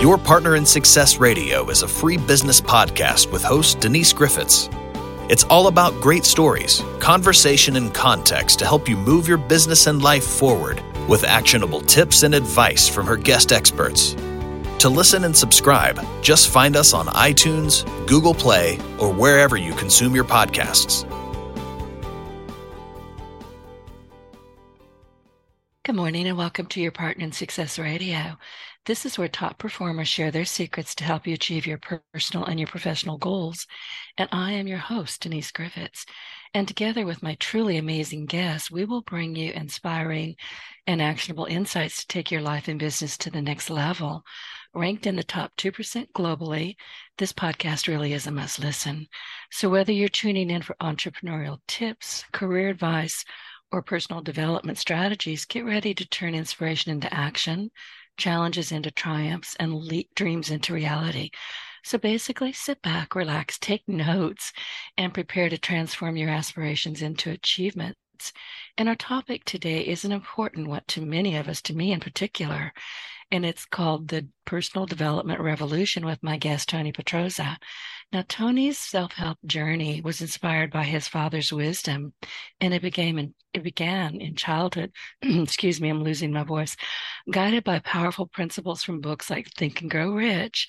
Your Partner in Success Radio is a free business podcast with host Denise Griffiths. It's all about great stories, conversation, and context to help you move your business and life forward with actionable tips and advice from her guest experts. To listen and subscribe, just find us on iTunes, Google Play, or wherever you consume your podcasts. Good morning and welcome to your Partner in Success Radio. This is where top performers share their secrets to help you achieve your personal and your professional goals. And I am your host, Denise Griffiths. And together with my truly amazing guests, we will bring you inspiring and actionable insights to take your life and business to the next level. Ranked in the top 2% globally, this podcast really is a must listen. So whether you're tuning in for entrepreneurial tips, career advice, or personal development strategies, get ready to turn inspiration into action, challenges into triumphs, and le- dreams into reality. So basically, sit back, relax, take notes, and prepare to transform your aspirations into And our topic today is an important one to many of us, to me in particular, and it's called The Personal Development Revolution with my guest, Tony Petrozza. Now, Tony's self help journey was inspired by his father's wisdom, and it began in, it began in childhood. Excuse me, I'm losing my voice. Guided by powerful principles from books like Think and Grow Rich,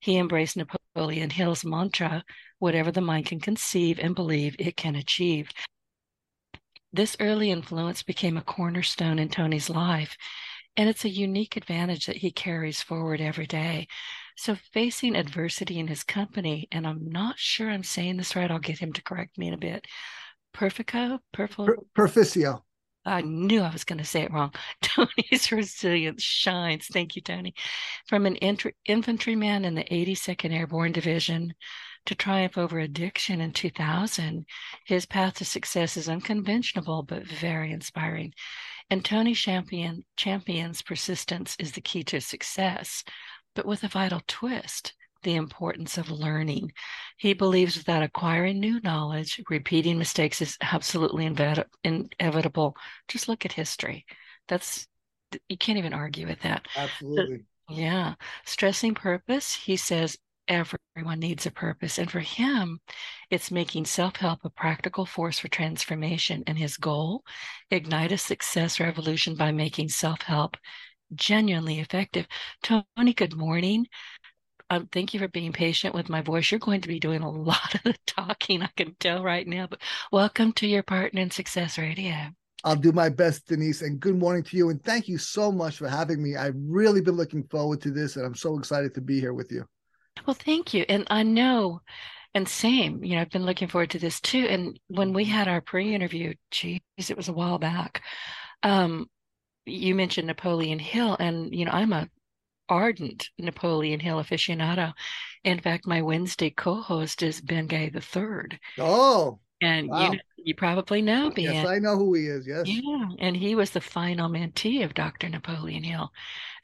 he embraced Napoleon Hill's mantra whatever the mind can conceive and believe, it can achieve. This early influence became a cornerstone in Tony's life, and it's a unique advantage that he carries forward every day. So, facing adversity in his company, and I'm not sure I'm saying this right, I'll get him to correct me in a bit. Perfico? Perfil- per- Perficio. I knew I was going to say it wrong. Tony's resilience shines. Thank you, Tony. From an int- infantryman in the 82nd Airborne Division to triumph over addiction in 2000, his path to success is unconventional but very inspiring. And Tony champion, champions persistence is the key to success, but with a vital twist the importance of learning. He believes without acquiring new knowledge, repeating mistakes is absolutely inevitable. Just look at history. That's you can't even argue with that. Absolutely. yeah. Stressing purpose, he says everyone needs a purpose. And for him, it's making self help a practical force for transformation. And his goal ignite a success revolution by making self help genuinely effective. Tony, good morning. Um, thank you for being patient with my voice. You're going to be doing a lot of the talking, I can tell right now. But welcome to your Partner in Success Radio. I'll do my best, Denise, and good morning to you. And thank you so much for having me. I've really been looking forward to this, and I'm so excited to be here with you. Well, thank you. And I know, and same, you know, I've been looking forward to this too. And when we had our pre interview, geez, it was a while back. Um, you mentioned Napoleon Hill, and, you know, I'm a ardent Napoleon Hill aficionado. In fact, my Wednesday co-host is Ben Gay the third. Oh, and wow. you you probably know Ben. Yes, I know who he is. Yes. Yeah, and he was the final mentee of Dr. Napoleon Hill.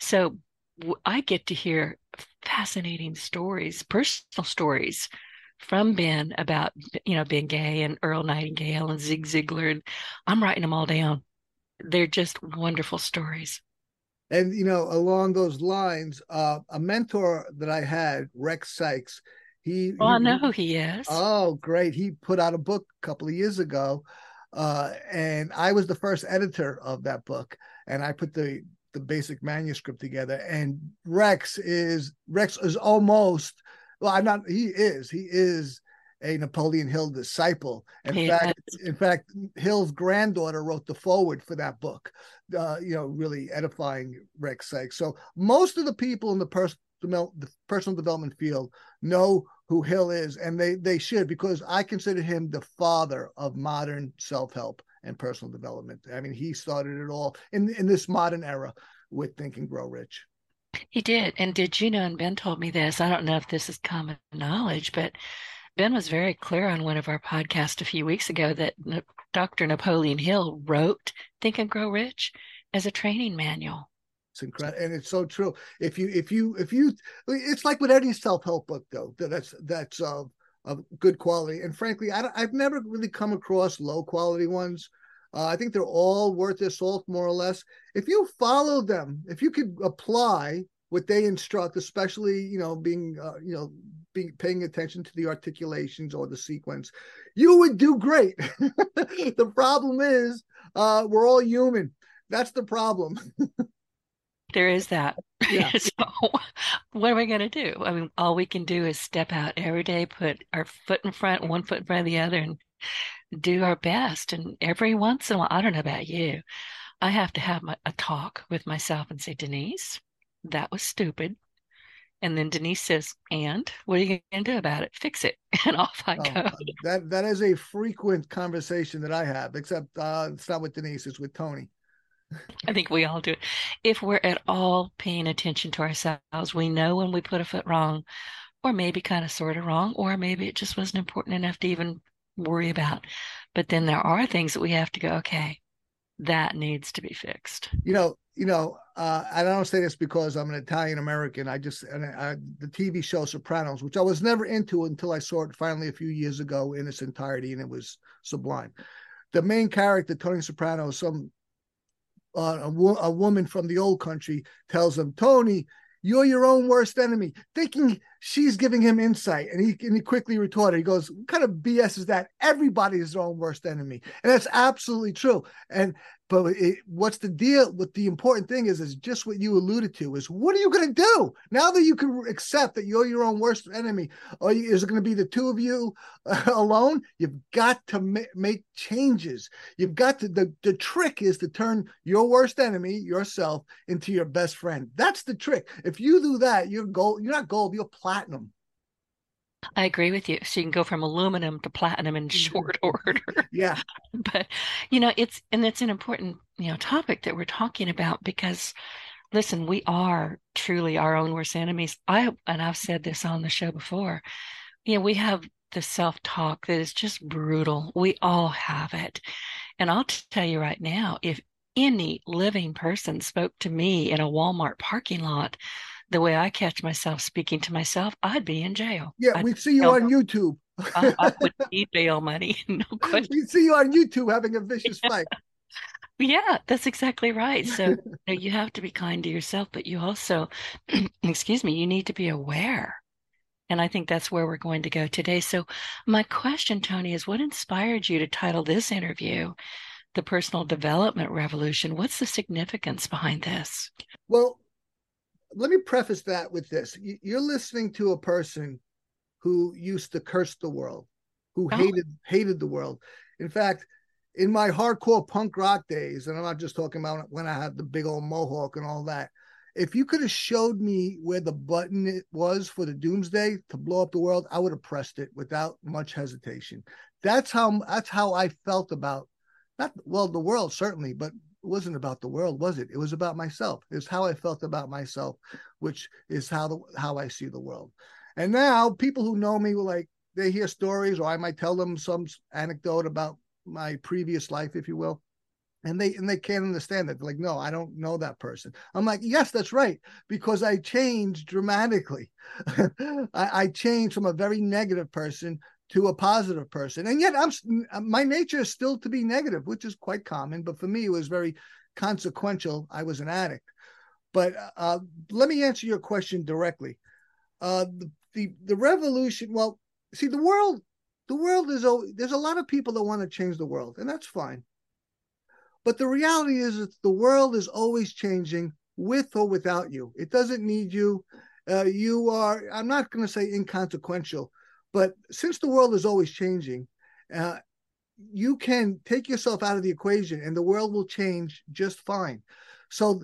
So I get to hear fascinating stories, personal stories from Ben about you know Ben Gay and Earl Nightingale and Zig Ziglar, and I'm writing them all down. They're just wonderful stories. And you know, along those lines, uh, a mentor that I had, Rex Sikes, he. Oh, I know who he is. Oh, great! He put out a book a couple of years ago, uh, and I was the first editor of that book, and I put the the basic manuscript together. And Rex is Rex is almost well, I'm not. He is. He is a Napoleon Hill disciple. In fact, in fact, Hill's granddaughter wrote the foreword for that book. Uh, you know, really edifying Rex Sikes. So most of the people in the, pers- the personal development field know who Hill is, and they they should because I consider him the father of modern self help and personal development. I mean, he started it all in in this modern era with Think and Grow Rich. He did. And did you know, and Ben told me this, I don't know if this is common knowledge, but Ben was very clear on one of our podcasts a few weeks ago that Dr. Napoleon Hill wrote Think and Grow Rich as a training manual. It's incredible, and it's so true. If you, if you, if you, it's like with any self-help book, though. That's that's of of good quality. And frankly, I, have never really come across low quality ones. Uh, I think they're all worth their salt, more or less. If you follow them, if you could apply what they instruct, especially you know being uh, you know being paying attention to the articulations or the sequence, you would do great. the problem is uh, we're all human. That's the problem. there is that. Yeah. so what are we going to do? I mean, all we can do is step out every day, put our foot in front, one foot in front of the other, and do our best. And every once in a while, I don't know about you, I have to have my, a talk with myself and say, Denise, that was stupid. And then Denise says, "And what are you going to do about it? Fix it." And off I Oh, go. uh, that that is a frequent conversation that I have, except uh, it's not with Denise, it's with Tony. I think we all do it. If we're at all paying attention to ourselves, we know when we put a foot wrong, or maybe kind of sort of wrong, or maybe it just wasn't important enough to even worry about. But then there are things that we have to go, okay, that needs to be fixed. You know, you know, uh, I don't say this because I'm an Italian American. I just and I, the TV show Sopranos, which I was never into until I saw it finally a few years ago in its entirety, and it was sublime. The main character, Tony Soprano, some uh, a, wo- a woman from the old country tells him, Tony, you're your own worst enemy, thinking she's giving him insight. And he, and he quickly retorted, he goes, What kind of BS is that? Everybody is their own worst enemy. And that's absolutely true. And but it, what's the deal? What the important thing is, is just what you alluded to is what are you going to do now that you can accept that you're your own worst enemy? Or is it going to be the two of you uh, alone? You've got to ma- make changes. You've got to, the, the trick is to turn your worst enemy, yourself, into your best friend. That's the trick. If you do that, you're gold, you're not gold, you're platinum. I agree with you. So you can go from aluminum to platinum in mm-hmm. short order. Yeah. but you know it's and it's an important you know topic that we're talking about because listen we are truly our own worst enemies i and i've said this on the show before you know we have the self-talk that is just brutal we all have it and i'll tell you right now if any living person spoke to me in a walmart parking lot the way i catch myself speaking to myself i'd be in jail Yeah. I'd We see you on YouTube. I, I would need bail money no question We'd see you on YouTube having a vicious fight. Yeah, that's exactly right. So you, know, you have to be kind to yourself, but you also, excuse me, you need to be aware. And I think that's where we're going to go today. So, my question, Tony, is what inspired you to title this interview The Personal Development Revolution? What's the significance behind this? Well, let me preface that with this. You- You're listening to a person who used to curse the world, who Oh. hated hated the world. In fact, in my hardcore punk rock days, and I'm not just talking about when I had the big old mohawk and all that. If you could have showed me where the button it was for the doomsday to blow up the world, I would have pressed it without much hesitation. That's how that's how I felt about not well the world certainly, but wasn't about the world, was it? It was about myself. It's how I felt about myself, which is how the how I see the world. And now people who know me like they hear stories, or I might tell them some anecdote about my previous life, if you will. And they and they can't understand it. They're like, no, I don't know that person. I'm like, yes, that's right, because I changed dramatically. I, I changed from a very negative person to a positive person, and yet I'm my nature is still to be negative, which is quite common. But for me, it was very consequential. I was an addict. But uh, let me answer your question directly. Uh, the, the the revolution. Well, see, the world, the world is. There's a lot of people that want to change the world, and that's fine. But the reality is that the world is always changing with or without you. It doesn't need you. Uh, you are. I'm not going to say inconsequential, but since the world is always changing, uh, you can take yourself out of the equation, and the world will change just fine. So,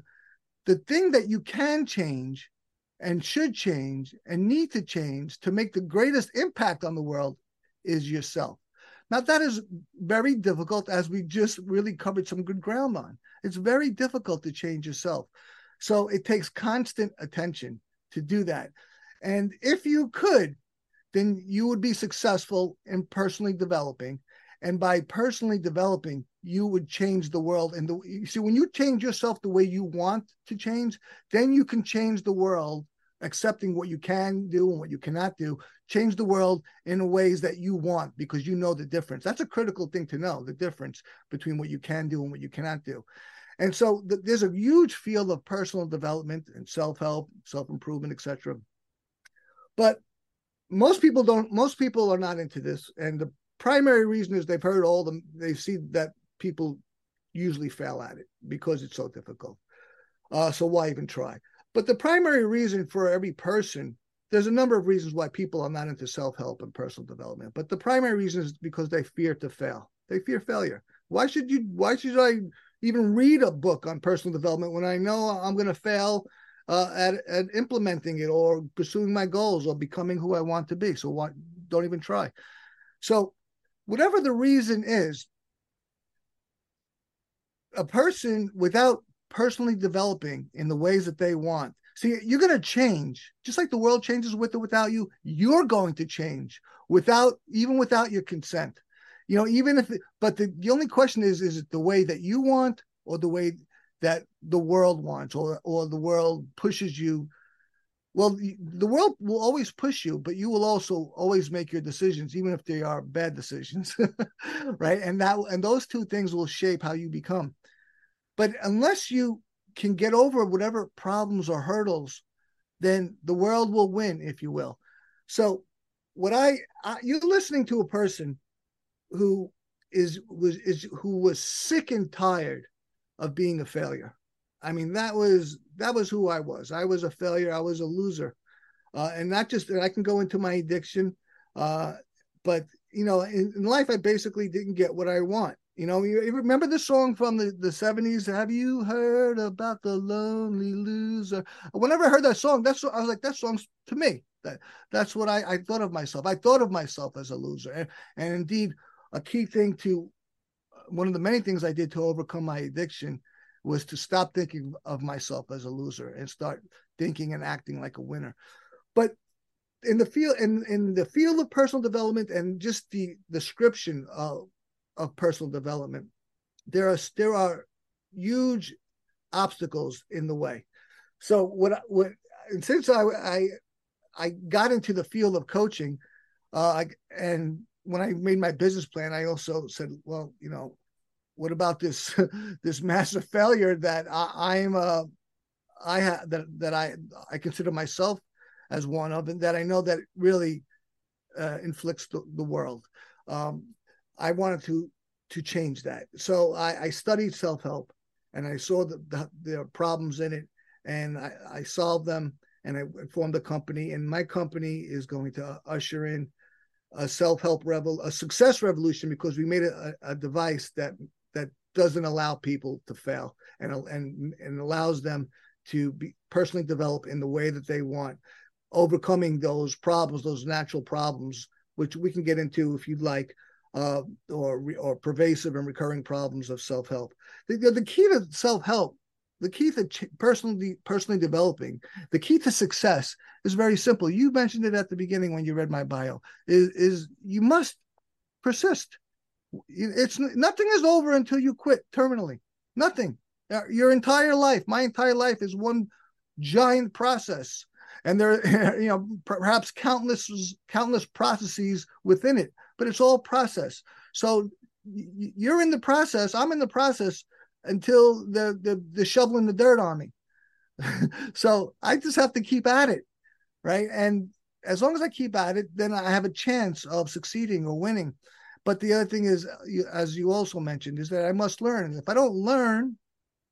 the thing that you can change and should change and need to change to make the greatest impact on the world is yourself. Now, that is very difficult, as we just really covered some good ground on. It's very difficult to change yourself. So, it takes constant attention to do that. And if you could, then you would be successful in personally developing. And by personally developing, you would change the world. And the, you see, when you change yourself the way you want to change, then you can change the world accepting what you can do and what you cannot do, change the world in ways that you want because you know the difference. That's a critical thing to know the difference between what you can do and what you cannot do. And so th- there's a huge field of personal development and self-help, self-improvement, etc. But most people don't. Most people are not into this, and the primary reason is they've heard all them. They see that people usually fail at it because it's so difficult. Uh, so why even try? But the primary reason for every person, there's a number of reasons why people are not into self-help and personal development. But the primary reason is because they fear to fail. They fear failure. Why should you? Why should I even read a book on personal development when I know I'm going to fail uh, at, at implementing it or pursuing my goals or becoming who I want to be? So why don't even try? So whatever the reason is, a person without personally developing in the ways that they want. See, you're going to change, just like the world changes with or without you. You're going to change without, even without your consent. You know, even if, but the, the only question is, is it the way that you want or the way that the world wants or, or the world pushes you? Well, the world will always push you, but you will also always make your decisions, even if they are bad decisions, right? And that, and those two things will shape how you become. But unless you can get over whatever problems or hurdles, then the world will win, if you will. So, what I, I you're listening to a person who is was is who was sick and tired of being a failure. I mean, that was that was who I was. I was a failure. I was a loser, uh, and not just. That. I can go into my addiction, uh, but you know, in, in life, I basically didn't get what I want. You know, you, you remember the song from the, the 70s? Have you heard about the lonely loser? Whenever I heard that song, that's what I was like, that song's to me. That that's what I, I thought of myself. I thought of myself as a loser. And, and indeed, a key thing to one of the many things I did to overcome my addiction was to stop thinking of myself as a loser and start thinking and acting like a winner. But in the field in, in the field of personal development and just the description of of personal development. There are there are huge obstacles in the way. So what what and since I I I got into the field of coaching, uh, and when I made my business plan, I also said, well, you know, what about this this massive failure that I, I'm uh, I have that that I I consider myself as one of, and that I know that really uh, inflicts the, the world. Um, I wanted to to change that. So I, I studied self help, and I saw the, the, the problems in it, and I, I solved them, and I formed a company. And my company is going to usher in a self help revel, a success revolution, because we made a, a device that that doesn't allow people to fail and and and allows them to be personally develop in the way that they want, overcoming those problems, those natural problems, which we can get into if you'd like uh, or or pervasive and recurring problems of self help. The, the key to self help, the key to personally personally developing, the key to success is very simple. You mentioned it at the beginning when you read my bio. Is is you must persist. It's nothing is over until you quit terminally. Nothing. Uh, your entire life, my entire life, is one giant process and there you know perhaps countless countless processes within it but it's all process. So you're in the process. I'm in the process until the the, the shoveling the dirt on me. so I just have to keep at it, right? And as long as I keep at it, then I have a chance of succeeding or winning. But the other thing is, uh, as you also mentioned, is that I must learn. And If I don't learn,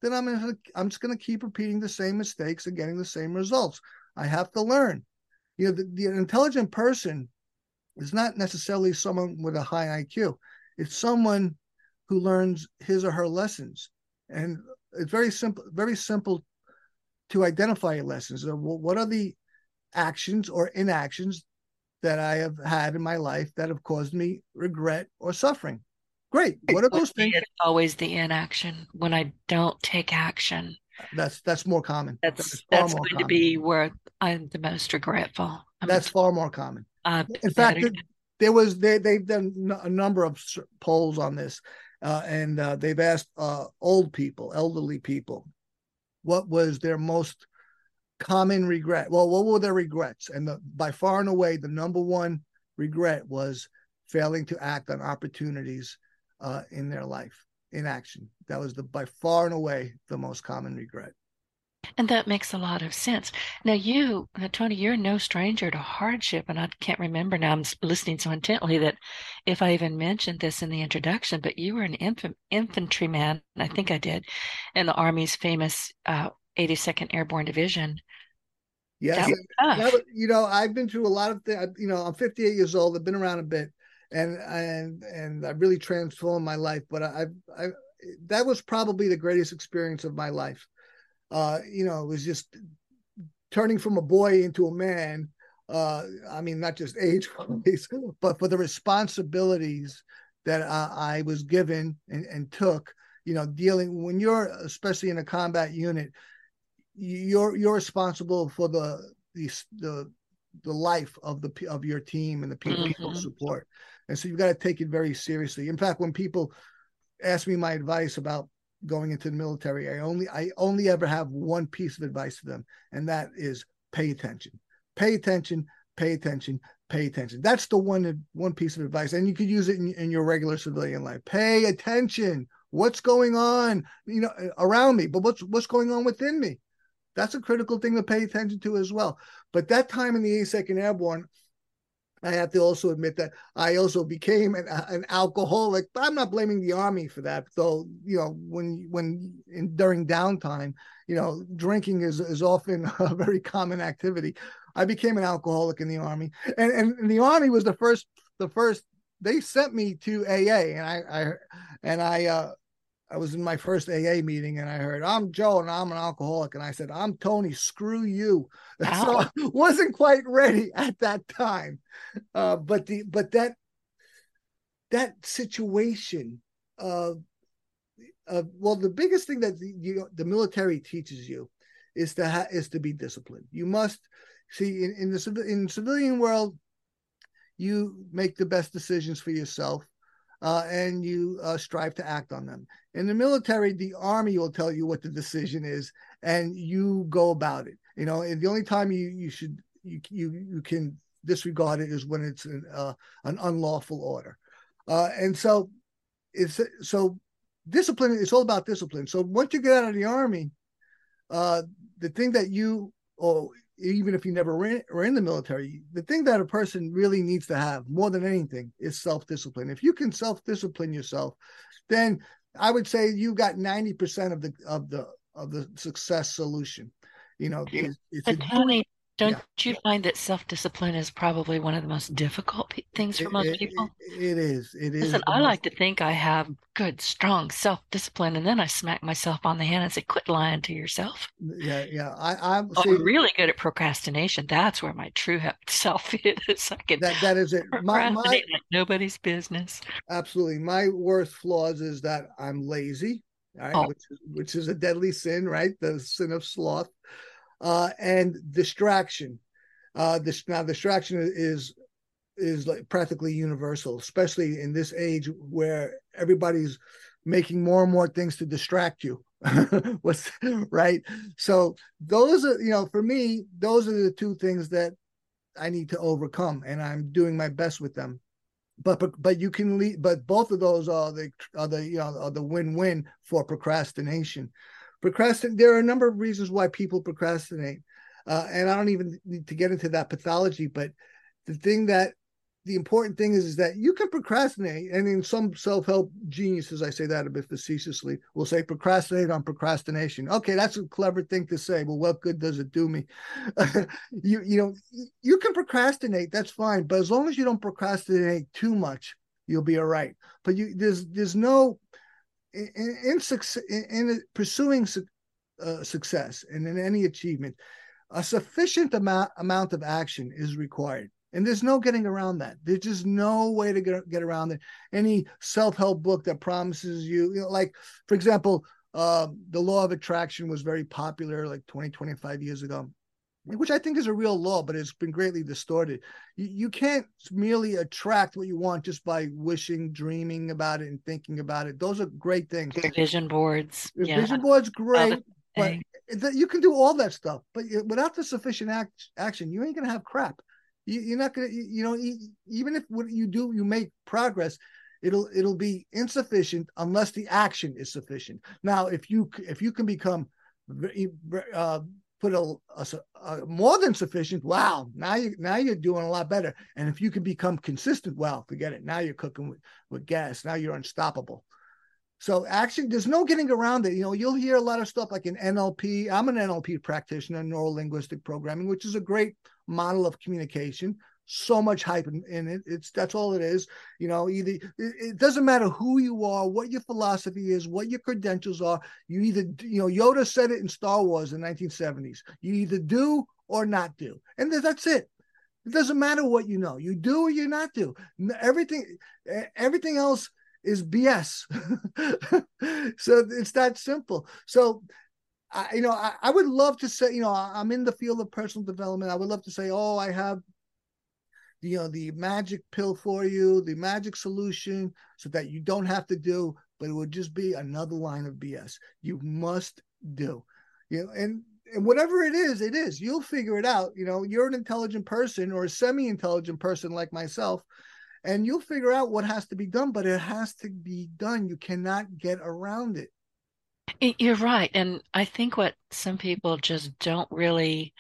then I'm gonna, I'm just going to keep repeating the same mistakes and getting the same results. I have to learn. You know, the, the intelligent person is not necessarily someone with a high IQ. It's someone who learns his or her lessons. And it's very simple, very simple to identify lessons. What are the actions or inactions that I have had in my life that have caused me regret or suffering? Great. What are those things? It's always the inaction when I don't take action. That's that's more common. That's that's, that's going common. to be where I'm the most regretful. I'm that's far more common. Uh, in fact, there was they they've done a number of polls on this, uh, and uh, they've asked uh, old people, elderly people, what was their most common regret. Well, what were their regrets? And the, by far and away, the number one regret was failing to act on opportunities uh, in their life. inaction. That was the by far and away the most common regret. And that makes a lot of sense. Now, you, Tony, you're no stranger to hardship. And I can't remember now, I'm listening so intently that if I even mentioned this in the introduction, but you were an inf- infantryman, I think I did, in the Army's famous uh, 82nd Airborne Division. Yes. Was, you know, I've been through a lot of things. You know, I'm 58 years old. I've been around a bit and, and, and I really transformed my life. But I, I, that was probably the greatest experience of my life uh, you know, it was just turning from a boy into a man. Uh, I mean, not just age but for the responsibilities that uh, I was given and, and took. You know, dealing when you're especially in a combat unit, you're you're responsible for the the the, the life of the of your team and the people, mm-hmm. support, and so you've got to take it very seriously. In fact, when people ask me my advice about going into the military, I only I only ever have one piece of advice to them, and that is pay attention. Pay attention, pay attention, pay attention. That's the one one piece of advice. And you could use it in, in your regular civilian life. Pay attention. What's going on, you know, around me, but what's what's going on within me? That's a critical thing to pay attention to as well. But that time in the 82nd Airborne, I have to also admit that I also became an, an alcoholic. But I'm not blaming the army for that. Though you know, when when in, during downtime, you know, drinking is is often a very common activity. I became an alcoholic in the army, and and the army was the first the first. They sent me to AA, and I I and I uh, I was in my first AA meeting and I heard, I'm Joe and I'm an alcoholic. And I said, I'm Tony, screw you. Wow. So I wasn't quite ready at that time. Uh, but the but that that situation of uh, well, the biggest thing that the, you, the military teaches you is to ha- is to be disciplined. You must see in, in the in civilian world, you make the best decisions for yourself uh, and you uh, strive to act on them. In the military, the army will tell you what the decision is, and you go about it. You know, and the only time you you should you you, you can disregard it is when it's an uh, an unlawful order, uh, and so it's so discipline. It's all about discipline. So once you get out of the army, uh, the thing that you or even if you never ran, were in the military, the thing that a person really needs to have more than anything is self discipline. If you can self discipline yourself, then I would say you got ninety percent of the of the of the success solution. You know, it's, it's a, Tony, don't yeah. you find that self discipline is probably one of the most difficult things for most it, people? It, it is. It is. Listen, I like to think I have good, strong self discipline, and then I smack myself on the hand and say, "Quit lying to yourself." Yeah, yeah. I, I'm, oh, I'm really good at procrastination. That's where my true self is. I can that that is it. My, my like nobody's business. Absolutely. My worst flaws is that I'm lazy. Right, oh. which, is, which is a deadly sin, right? The sin of sloth uh, and distraction. Uh, this now distraction is is like practically universal, especially in this age where everybody's making more and more things to distract you. What's right? So those are you know for me those are the two things that I need to overcome, and I'm doing my best with them. But but, but you can lead, but both of those are the are the you know are the win win for procrastination. Procrastinate. There are a number of reasons why people procrastinate, uh, and I don't even need to get into that pathology. But the thing that the important thing is, is that you can procrastinate, and in some self-help geniuses, I say that a bit facetiously, will say procrastinate on procrastination. Okay, that's a clever thing to say. Well, what good does it do me? you you know you can procrastinate. That's fine, but as long as you don't procrastinate too much, you'll be all right. But you there's there's no in, in, in, in pursuing su- uh, success and in any achievement, a sufficient amount amount of action is required. And there's no getting around that. There's just no way to get, get around it. Any self help book that promises you, you know, like, for example, uh, The Law of Attraction was very popular like 20, 25 years ago which I think is a real law, but it's been greatly distorted. You, you can't merely attract what you want just by wishing, dreaming about it, and thinking about it. Those are great things. Vision boards. Yeah. Vision boards, great. But you can do all that stuff, but without the sufficient act, action, you ain't gonna have crap. You, are not gonna, you know, even if what you do, you make progress. it'll it'll be insufficient unless the action is sufficient. Now, if you if you can become uh, put a, a, a, more than sufficient, wow, now you now you're doing a lot better. And if you can become consistent, well, forget it. Now you're cooking with, with gas. Now you're unstoppable. So actually, there's no getting around it. You know, you'll hear a lot of stuff like in NLP. I'm an NLP practitioner, neuro linguistic programming, which is a great model of communication so much hype in, in, it. It's that's all it is. You know, either it, it, doesn't matter who you are, what your philosophy is, what your credentials are. You either you know Yoda said it in Star Wars in 1970s. You either do or not do, and that's it. It doesn't matter what you know. You do or you not do. Everything everything else is BS. so it's that simple. So I, you know, I, I, would love to say, you know, I'm in the field of personal development. I would love to say, oh, I have you know the magic pill for you the magic solution so that you don't have to do but it would just be another line of bs you must do. You know and and whatever it is it is. You'll figure it out. You know you're an intelligent person or a semi-intelligent person like myself and you'll figure out what has to be done but it has to be done. You cannot get around it. You're right and i think what some people just don't really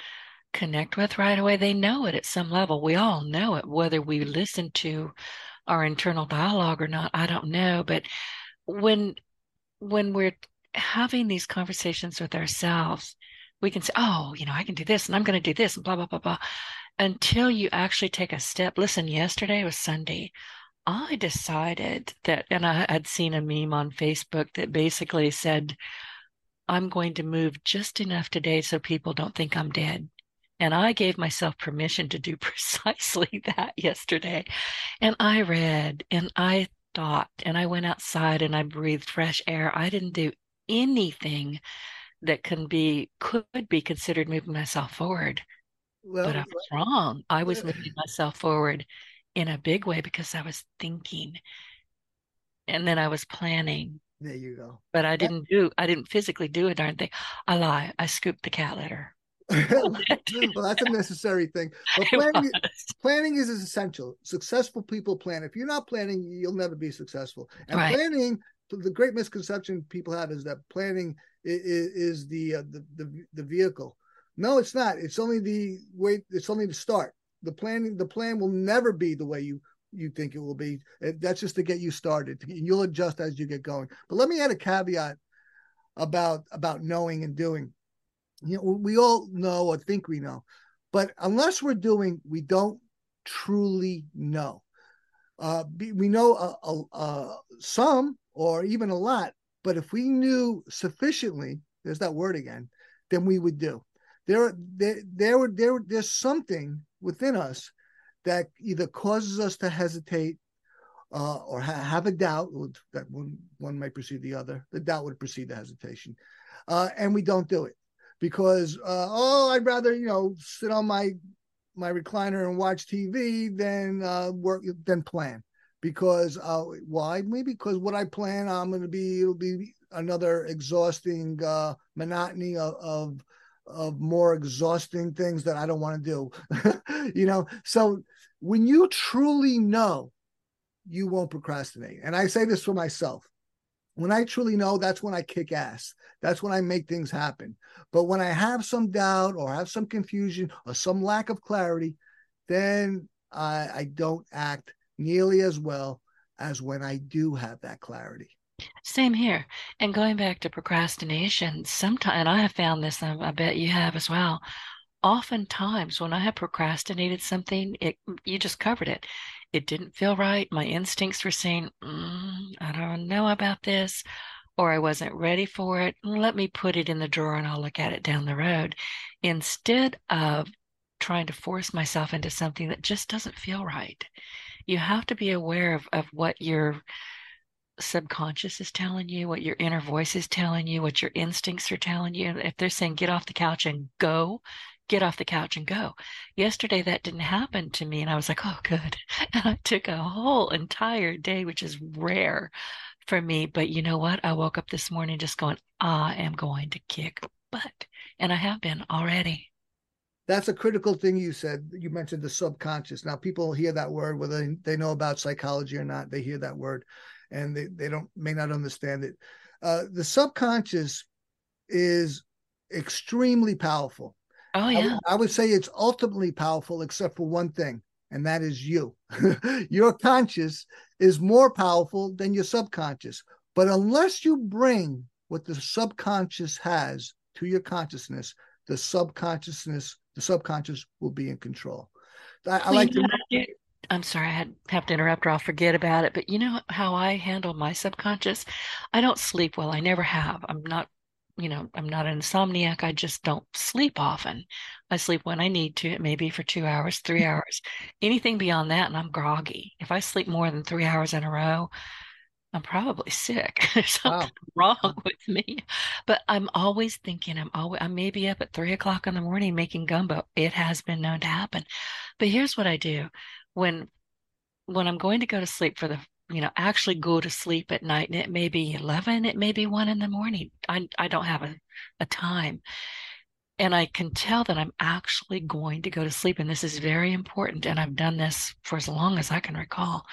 connect with right away. They know it at some level. We all know it, whether we listen to our internal dialogue or not, I don't know. But when when we're having these conversations with ourselves, we can say, Oh, you know, I can do this and I'm going to do this and blah, blah, blah, blah. Until you actually take a step. Listen, yesterday was Sunday. I decided that, and I had seen a meme on Facebook that basically said, I'm going to move just enough today so people don't think I'm dead. And I gave myself permission to do precisely that yesterday. And I read and I thought and I went outside and I breathed fresh air. I didn't do anything that can be could be considered moving myself forward. Well, but I was wrong. I was moving myself forward in a big way because I was thinking. And then I was planning. There you go. But I didn't do I didn't physically do a darn thing. I lie. I scooped the cat litter. Well, that's a necessary thing. But planning, planning is essential. Successful people plan. If you're not planning, you'll never be successful. And right. planning, the great misconception people have is that planning is, is the, uh, the the the vehicle. No, it's not. It's only the way. It's only the start. The planning, the plan will never be the way you you think it will be. That's just to get you started. You'll adjust as you get going. But let me add a caveat about about knowing and doing you know, we all know or think we know, but unless we're doing, we don't truly know. Uh, we know a, a, a, some or even a lot, but if we knew sufficiently, there's that word again, then we would do. There, there, there, there, there's something within us that either causes us to hesitate uh, or ha- have a doubt that one, one might precede the other. The doubt would precede the hesitation, uh, and we don't do it because uh, oh, I'd rather you know sit on my my recliner and watch TV than uh, work than plan. Because uh, why? Maybe because what I plan, I'm going to be it'll be another exhausting uh, monotony of, of of more exhausting things that I don't want to do. you know, so when you truly know, you won't procrastinate. And I say this for myself. When I truly know, that's when I kick ass. That's when I make things happen. But when I have some doubt or have some confusion or some lack of clarity, then I, I don't act nearly as well as when I do have that clarity. Same here. And going back to procrastination, sometimes, I have found this, I bet you have as well. Oftentimes, when I have procrastinated something, it you just covered it it didn't feel right. My instincts were saying, mm, I don't know about this, or I wasn't ready for it. Let me put it in the drawer and I'll look at it down the road. Instead of trying to force myself into something that just doesn't feel right, you have to be aware of, of what your subconscious is telling you, what your inner voice is telling you, what your instincts are telling you. If they're saying get off the couch and go, get off the couch and go. Yesterday, that didn't happen to me. And I was like, oh, good. And I took a whole entire day, which is rare for me. But you know what? I woke up this morning just going, I am going to kick butt. And I have been already. that's a critical thing you said. You mentioned the subconscious. Now, people hear that word, whether they, know about psychology or not, they hear that word and they, they don't may not understand it. Uh, the subconscious is extremely powerful. Oh, yeah. I, I would say it's ultimately powerful, except for one thing, and that is you. your conscious is more powerful than your subconscious. But unless you bring what the subconscious has to your consciousness, the subconsciousness the subconscious will be in control. I, I like to. I'm sorry, I had, have to interrupt or I'll forget about it. But you know how I handle my subconscious? I don't sleep well. I never have. I'm not, you know, I'm not an insomniac. I just don't sleep often. I sleep when I need to. It may be for two hours, three hours. Anything beyond that, and I'm groggy. If I sleep more than three hours in a row, I'm probably sick. There's something wow. wrong with me. But I'm always thinking I'm always I may be up at three o'clock in the morning making gumbo. It has been known to happen. But here's what I do when when I'm going to go to sleep for the you know actually go to sleep at night and it may be 11 it may be 1 in the morning. I, I don't have a, a time. And i can tell that i'm actually going to go to sleep and this is very important and i've done this for as long as i can recall.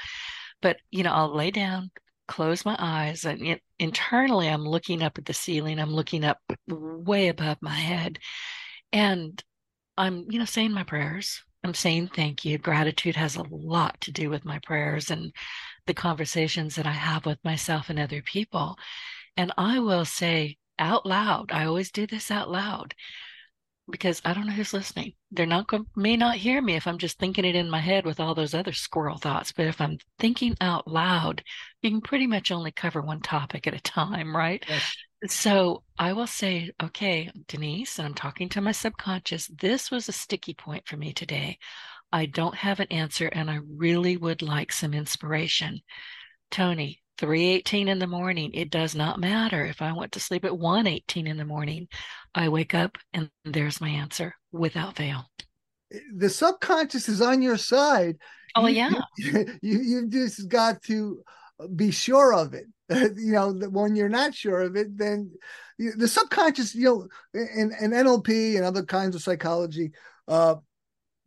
But you know i'll lay down close my eyes and it, internally i'm looking up at the ceiling i'm looking up way above my head and i'm you know saying my prayers. I'm saying thank you. Gratitude has a lot to do with my prayers and the conversations that i have with myself and other people and i will say out loud i always do this out loud because I don't know who's listening. They're not going may not hear me if I'm just thinking it in my head with all those other squirrel thoughts. But if I'm thinking out loud, you can pretty much only cover one topic at a time, right? Yes. So I will say, okay, Denise, and I'm talking to my subconscious. This was a sticky point for me today. I don't have an answer, and I really would like some inspiration. Tony, 3:18 in the morning it does not matter. If i went to sleep at 1:18 in the morning i wake up and there's my answer without fail. The subconscious is on your side. Oh you, yeah. you, you you just got to be sure of it. You know when you're not sure of it then the subconscious you know in, in nlp and other kinds of psychology uh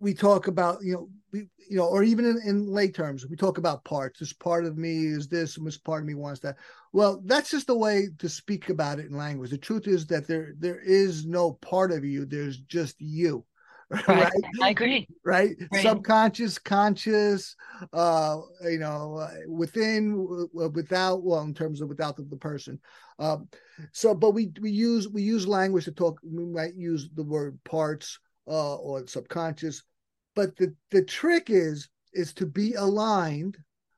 we talk about you know we, you know, or even in, in lay terms, we talk about parts. This part of me is this, and this part of me wants that. Well, that's just the way to speak about it in language. The truth is that there there is no part of you. There's just you. Right. right? I agree. Right? right? Subconscious, conscious, uh, you know, uh, within, without, well, in terms of without the, the person. Um, so, but we we use we use language to talk. We might use the word parts uh, or subconscious but the, the trick is is to be aligned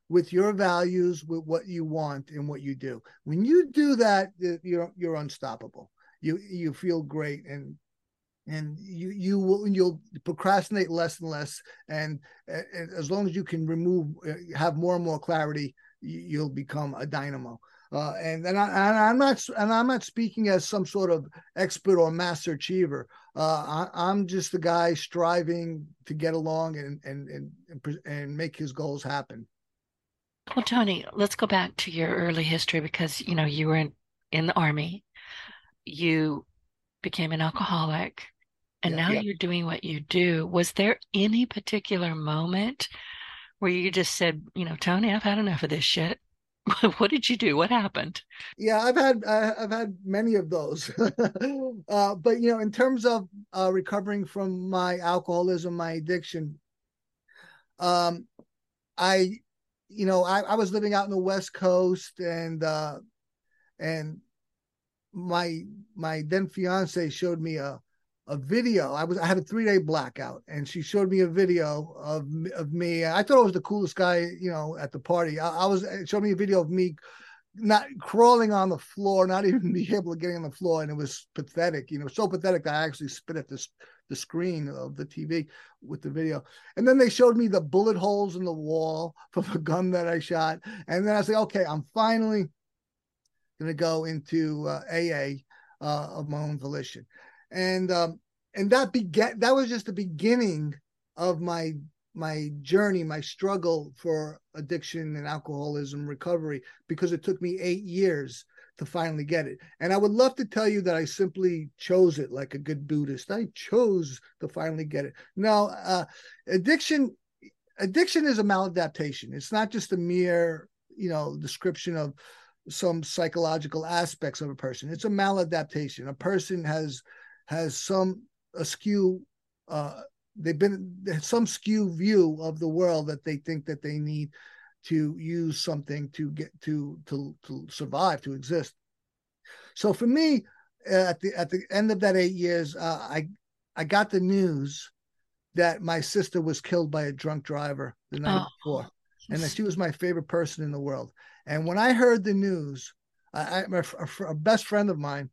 with your values, with what you want and what you do. When you do that, you're you're unstoppable. You you feel great and and you you will you'll procrastinate less and less and, and as long as you can remove uh, have more and more clarity you'll become a dynamo uh, and and, I, am not and I'm not speaking as some sort of expert or master achiever. Uh, I, am just the guy striving to get along and and and and make his goals happen. Well, Tony, let's go back to your early history because you know you were in, in the army, you became an alcoholic, and yeah, now yeah. you're doing what you do. Was there any particular moment where you just said, you know, Tony, I've had enough of this shit? what did you do? What happened? Yeah, I've had I've had many of those, uh, but you know, in terms of uh, recovering from my alcoholism, my addiction, um, I, you know, I, I was living out in the West Coast, and uh, and my my then fiance showed me a a video. I was I had a three day blackout, and she showed me a video of of me. I thought I was the coolest guy, you know, at the party. I, I was showed me a video of me not crawling on the floor, not even be able to get on the floor, and it was pathetic. You know, so pathetic that I actually spit at this the screen of the TV with the video. And then they showed me the bullet holes in the wall from a gun that I shot, and then I said, okay, I'm finally going to go into uh, AA uh, of my own volition and um, and that began that was just the beginning of my my journey, my struggle for addiction and alcoholism recovery, because it took me eight years to finally get it. And I would love to tell you that I simply chose it like a good Buddhist. I chose to finally get it. Now, uh, addiction addiction is a maladaptation. It's not just a mere, you know, description of some psychological aspects of a person. It's a maladaptation. A person has has some askew uh they've been some skew view of the world that they think that they need to use something to get to to to survive to exist so for me at the at the end of that eight years uh, i i got the news that my sister was killed by a drunk driver the night oh. before and that she was my favorite person in the world and when i heard the news I, I a, a best friend of mine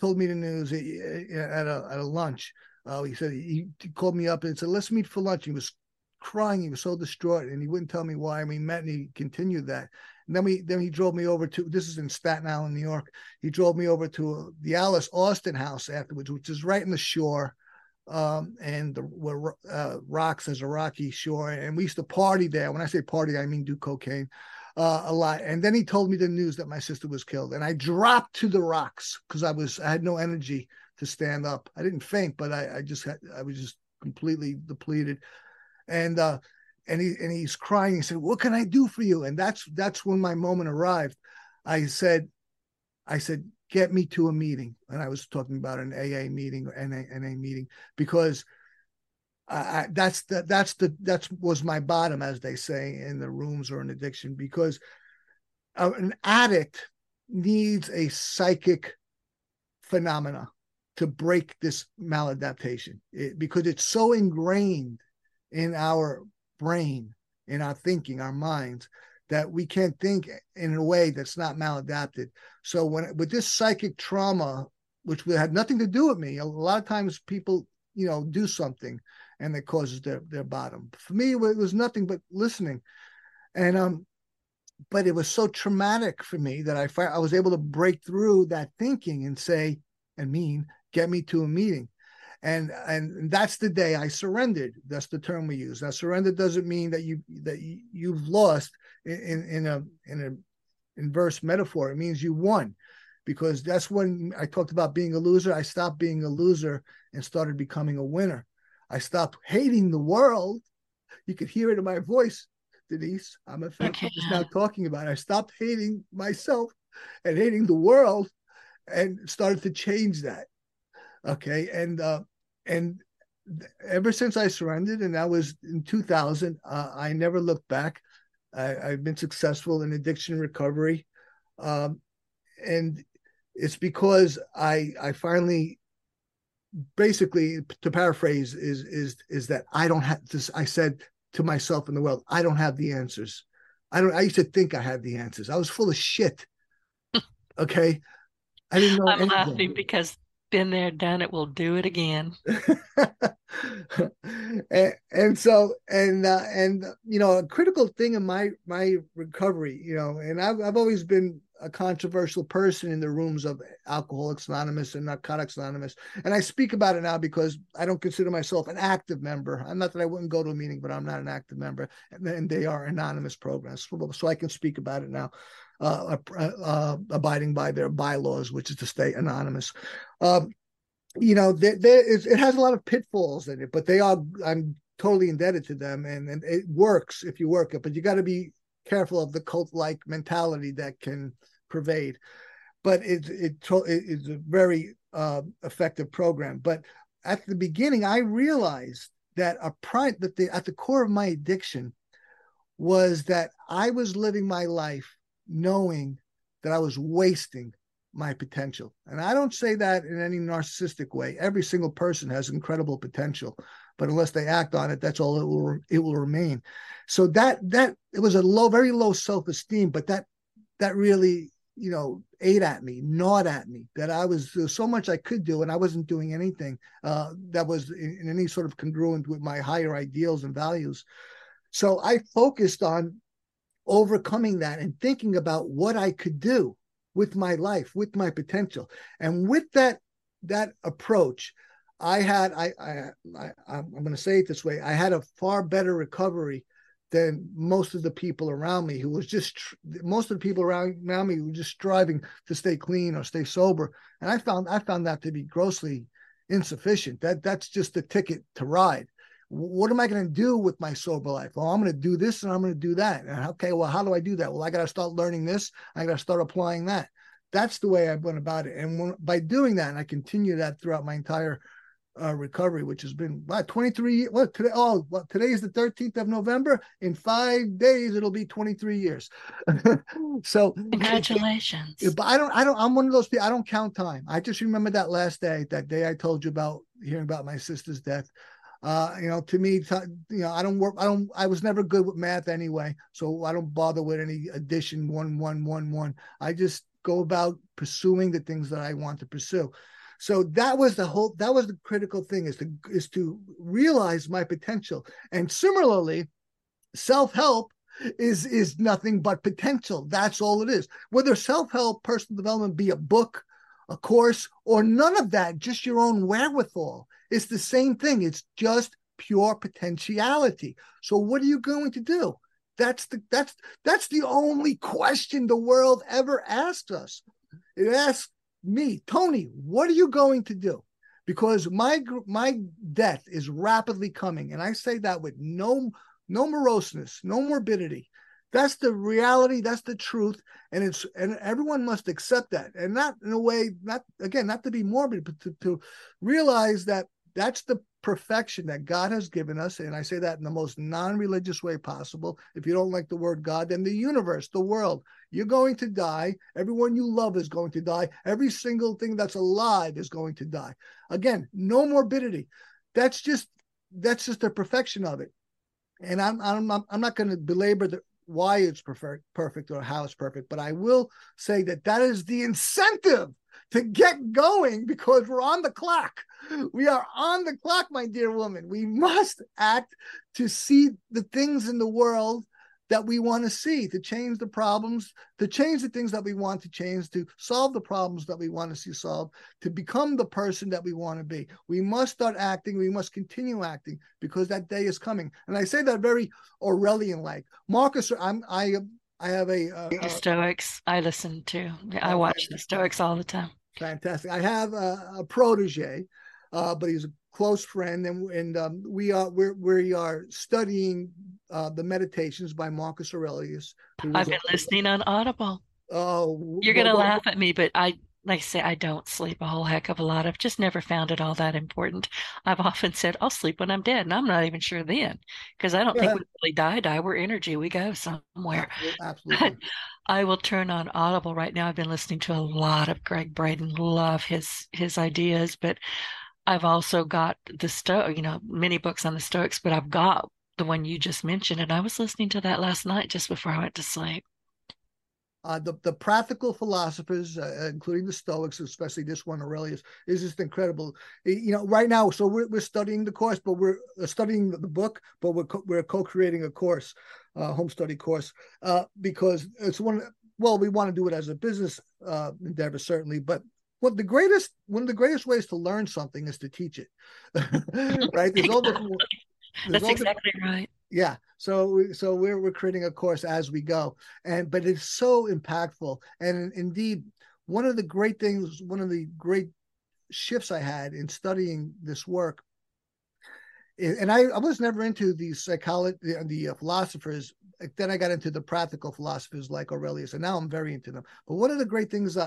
told me the news at a, at a lunch uh, he said he, he called me up and said, "Let's meet for lunch." He was crying. He was so distraught, and he wouldn't tell me why. And we met, and he continued that. And then we then he drove me over to this is in Staten Island, New York. He drove me over to uh, the Alice Austen house afterwards, which is right in the shore, um, and the where uh, rocks as a rocky shore. And we used to party there. When I say party, I mean do cocaine. Uh, a lot. And then he told me the news that my sister was killed, and I dropped to the rocks because I was I had no energy to stand up. I didn't faint, but I, I just had I was just completely depleted. And uh and he and he's crying. He said, What can I do for you? And that's that's when my moment arrived. I said, I said, get me to a meeting. And I was talking about an AA meeting or NA, NA meeting because I, that's the, that's the that's was my bottom, as they say in the rooms or in addiction, because an addict needs a psychic phenomena to break this maladaptation it, because it's so ingrained in our brain, in our thinking, our minds, that we can't think in a way that's not maladapted. So when with this psychic trauma, which had nothing to do with me, a lot of times people, you know, do something and it causes their their bottom. For me, it was nothing but listening, and um, but it was so traumatic for me that I I was able to break through that thinking and say and mean get me to a meeting. And and that's the day i surrendered. That's the term we use. Now surrender doesn't mean that you that you've lost in in a in a inverse metaphor. It means you won because that's when i talked about being a loser. I stopped being a loser and started becoming a winner. I stopped hating the world. You could hear it in my voice denise. I'm a fan okay. now talking about. It. i stopped hating myself and hating the world and started to change that. Okay, and uh, and ever since I surrendered, and that was in 2000, uh, I never looked back. I, have been successful in addiction recovery, um, and it's because I I finally, basically, to paraphrase, is is is that I don't have this. I said to myself in the world, I don't have the answers. I don't. I used to think I had the answers. I was full of shit. Okay, I didn't know. I'm anything. laughing because been there, done it. We'll do it again. and, and, so, and uh, and you know, a critical thing in my my recovery, you know, and I've I've always been a controversial person in the rooms of Alcoholics Anonymous and Narcotics Anonymous, and I speak about it now because I don't consider myself an active member. I'm not that I wouldn't go to a meeting, but I'm not an active member, and, they are anonymous programs, so I can speak about it now uh, uh, abiding by their bylaws, which is to stay anonymous. Um, you know, there, there is, it has a lot of pitfalls in it, but they are, I'm totally indebted to them and, and it works if you work it, but you got to be careful of the cult like mentality that can pervade. But it, it, it's a very uh, effective program. But at the beginning, I realized that a prime that the at the core of my addiction was that I was living my life knowing that I was wasting my potential. And I don't say that in any narcissistic way. Every single person has incredible potential, but unless they act on it, that's all it will it will remain. So that that it was a low, very low self-esteem, but that that really, you know, ate at me, gnawed at me, that I was so much I could do and I wasn't doing anything uh, that was in, in any sort of congruent with my higher ideals and values. So I focused on overcoming that and thinking about what I could do with my life, with my potential. And with that that approach, I had I I, I I'm going to say it this way, I had a far better recovery than most of the people around me who was just most of the people around, around me were just striving to stay clean or stay sober. And i found i found that to be grossly insufficient. That that's just the ticket to ride what am i going to do with my sober life well i'm going to do this and i'm going to do that and okay well how do i do that well i got to start learning this i got to start applying that that's the way i went about it and when, by doing that and i continue that throughout my entire uh, recovery, which has been what 23 what today oh well today is the 13th of November. In five days it'll be 23 years. so congratulations. But I don't I don't I'm one of those people I don't count time. I just remember that last day, that day I told you about hearing about my sister's death. Uh, you know, to me, t- you know, I don't work. I don't. I was never good with math anyway, so I don't bother with any addition one one one one. I just go about pursuing the things that I want to pursue. So that was the whole that was the critical thing is to is to realize my potential. And similarly, self-help is is nothing but potential. That's all it is. Whether self-help, personal development be a book, a course, or none of that, just your own wherewithal. It's the same thing. It's just pure potentiality. So what are you going to do? That's the that's that's the only question the world ever asked us. It asked me, Tony, what are you going to do? Because my my death is rapidly coming, and I say that with no no moroseness, no morbidity. That's the reality. That's the truth, and it's and everyone must accept that, and not in a way, not again, not to be morbid, but to, to realize that that's the perfection that God has given us. And I say that in the most non religious way possible. If you don't like the word God, then the universe, the world, you're going to die. Everyone you love is going to die. Every single thing that's alive is going to die. Again, no morbidity. That's just that's just the perfection of it. And I'm I'm I'm not going to belabor the why it's perfect perfect or how it's perfect, but I will say that that is the incentive to get going because we're on the clock. We are on the clock, my dear woman. We must act to see the things in the world that we want to see, to change the problems, to change the things that we want to change, to solve the problems that we want to see solved, to become the person that we want to be. We must start acting. We must continue acting because that day is coming. And I say that very Aurelian like. Marcus, I'm, I, I have a, uh, the Stoics. I listen to. I oh, watch the Stoics all the time. Fantastic. I have a, a protege, uh, but he's a close friend, and and um, we are we're, we are studying uh, the Meditations by Marcus Aurelius. I've been a, listening on Audible. Oh, you're gonna well, laugh at me, but I like I say, I don't sleep a whole heck of a lot. I've just never found it all that important. I've often said I'll sleep when I'm dead, and I'm not even sure then because I don't yeah. think we really die. Die, we're energy. We go somewhere. Absolutely. I will turn on Audible right now. I've been listening to a lot of Gregg Braden. Love his his ideas, but I've also got the Stoic, you know, many books on the Stoics, but I've got the one you just mentioned, and I was listening to that last night just before I went to sleep. Uh, the, the practical philosophers, uh, including the Stoics, especially this one, Aurelius, is just incredible. You know, right now, so we're, we're studying the course, but we're uh, studying the book, but we're co- we're co-creating a course, uh, home study course, uh, because it's one. Well, we want to do it as a business uh, endeavor, certainly, but what the greatest one of the greatest ways to learn something is to teach it, right? There's all different. That's exactly right yeah so so we're we're creating a course as we go. And but it's so impactful. And indeed one of the great things one of the great shifts i had in studying this work and i, I was never into the psychology the, the uh, philosophers. Then i got into the practical philosophers like aurelius and now i'm very into them. But one of the great things i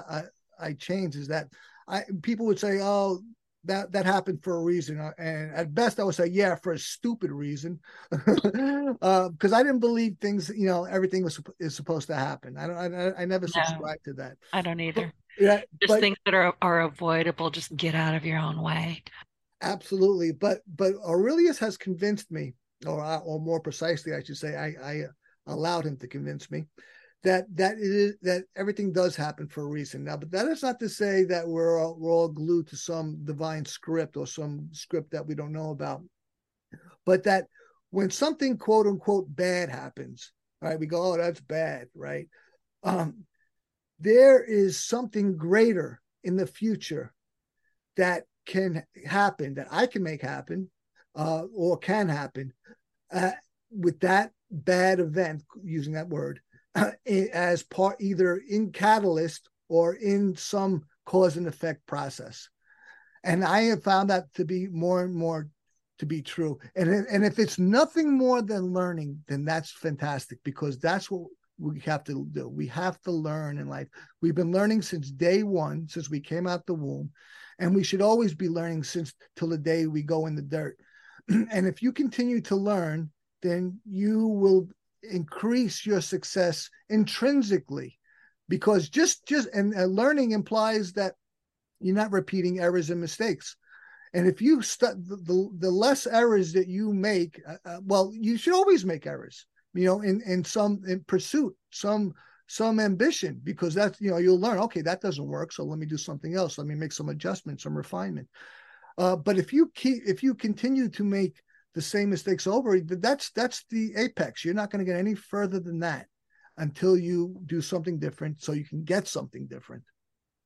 i, I changed is that I people would say, "Oh, that that happened for a reason uh, and at best i would say yeah for a stupid reason. Because uh, i didn't believe things you know everything was is supposed to happen. I don't i, I never no, subscribe to that. I don't either. But, yeah just but, things that are are avoidable just get out of your own way. Absolutely but but aurelius has convinced me or uh, or more precisely i should say i i allowed him to convince me that that is that everything does happen for a reason. Now but that is not to say that we're all, we're all glued to some divine script or some script that we don't know about. But that when something quote unquote bad happens right we go oh that's bad right? Um there is something greater in the future that can happen that i can make happen uh or can happen uh, with that bad event, using that word, as part either in catalyst or in some cause and effect process. And I have found that to be more and more to be true. And and if it's nothing more than learning, then that's fantastic because that's what we have to do. We have to learn in life. We've been learning since day one, since we came out the womb, and we should always be learning since till the day we go in the dirt. and if you continue to learn, then you will increase your success intrinsically because just just and uh, learning implies that you're not repeating errors and mistakes. And if you st- the, the, the less errors that you make uh, uh, well you should always make errors you know in in some in pursuit some some ambition because that's you know you'll learn okay that doesn't work so let me do something else. Let me make some adjustments some refinement. Uh, but if you keep if you continue to make the same mistakes over that's that's the apex. You're not going to get any further than that until you do something different so you can get something different.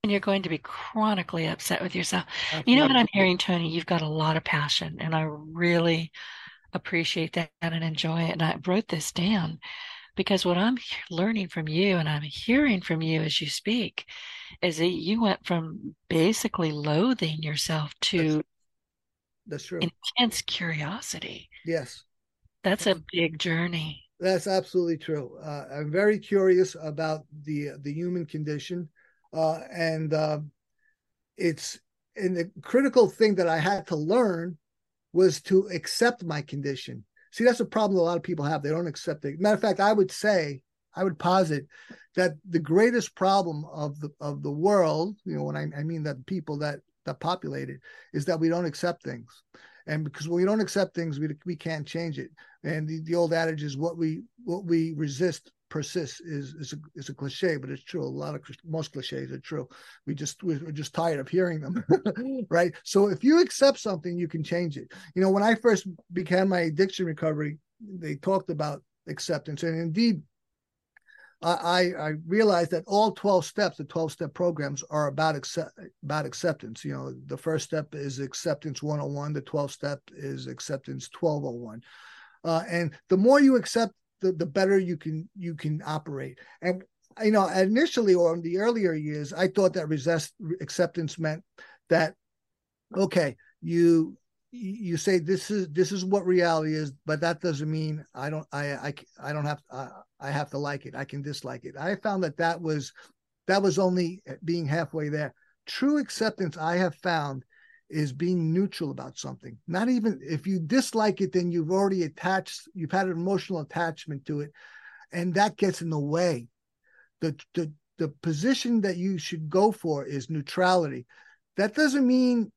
And you're going to be chronically upset with yourself. Absolutely. you know what i'm hearing tony? You've got a lot of passion and i really appreciate that and enjoy it. And i wrote this down because what i'm learning from you and i'm hearing from you as you speak is that you went from basically loathing yourself to that's true. Intense curiosity. Yes. That's a big journey. That's absolutely true. Uh, I'm very curious about the the human condition, uh, and uh, it's and the critical thing that I had to learn was to accept my condition. See, that's a problem a lot of people have. They don't accept it. Matter of fact, I would say, I would posit that the greatest problem of the of the world, you know, when I, I mean that people that that populate it is that we don't accept things. And because when we don't accept things we, we can't change it. And the, the old adage is what we what we resist persists is is a, is a cliche but it's true. A lot of most cliches are true. We just we're just tired of hearing them right? So if you accept something you can change it. You know when i first began my addiction recovery they talked about acceptance. And indeed I, I realized that all 12 steps, the 12 step programs are about accept, about acceptance. You know, the first step is acceptance 101, the 12 step is acceptance 1201. Uh, and the more you accept, the, the better you can you can operate. And you know, initially or in the earlier years, I thought that resist, acceptance meant that okay, you you say this is this is what reality is but that doesn't mean i don't i i, I don't have I, I have to like it. I can dislike it. I found that that was that was only being halfway there. True acceptance i have found is being neutral about something. Not even if you dislike it then you've already attached you've had an emotional attachment to it and that gets in the way. The the the position that you should go for is neutrality. That doesn't mean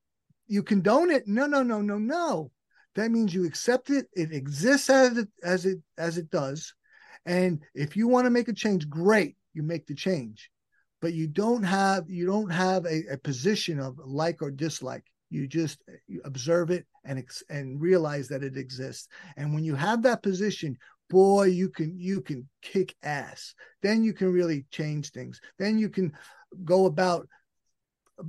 you condone it. No, no, no, no, no. That means you accept it. It exists as it as it as it does. And if you want to make a change, great, you make the change. But you don't have you don't have a, a position of like or dislike. You just observe it and and realize that it exists. And when you have that position, boy, you can you can kick ass. Then you can really change things. Then you can go about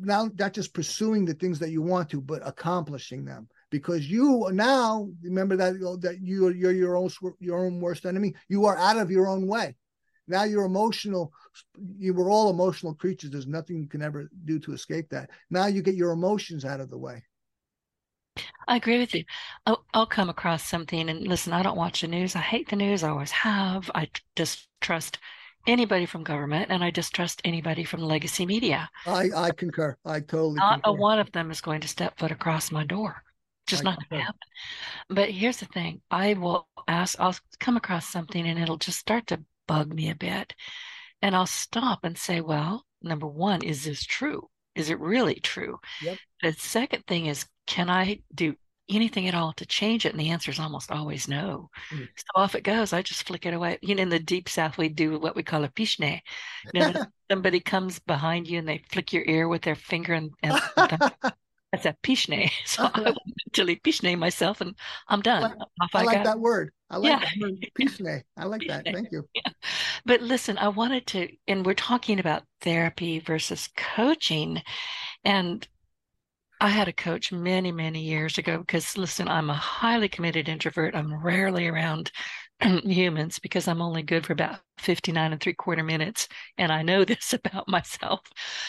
now not just pursuing the things that you want to, but accomplishing them. Because you now remember that that you you're your own your own worst enemy. You are out of your own way. Now you're emotional. You were all emotional creatures. There's nothing you can ever do to escape that. Now you get your emotions out of the way. I agree with you. I'll, I'll, come across something and listen, I don't watch the news. I hate the news. I always have. I just trust anybody from government and I distrust anybody from legacy media. I, I concur. I totally Not concur. a one of them is going to step foot across my door. Just I not going to happen. But here's the thing I will ask, I'll come across something and it'll just start to bug me a bit. And I'll stop and say, well, number one, is this true? Is it really true? Yep. The second thing is, can I do anything at all to change it? And the answer is almost always no. Mm. So off it goes. I just flick it away. You know, in the deep south, we do what we call a pishne. You know, somebody comes behind you and they flick your ear with their finger, and, and that's a pishne. So I went mentally pishne myself, and I'm done. I, off I, I like that word. I like yeah. that word, pishne. I like that. Thank you. Yeah. But listen, I wanted to, and we're talking about therapy versus coaching, and I had a coach many, many years ago because listen, I'm a highly committed introvert. I'm rarely around humans because I'm only good for about 59 and three quarter minutes. And I know this about myself.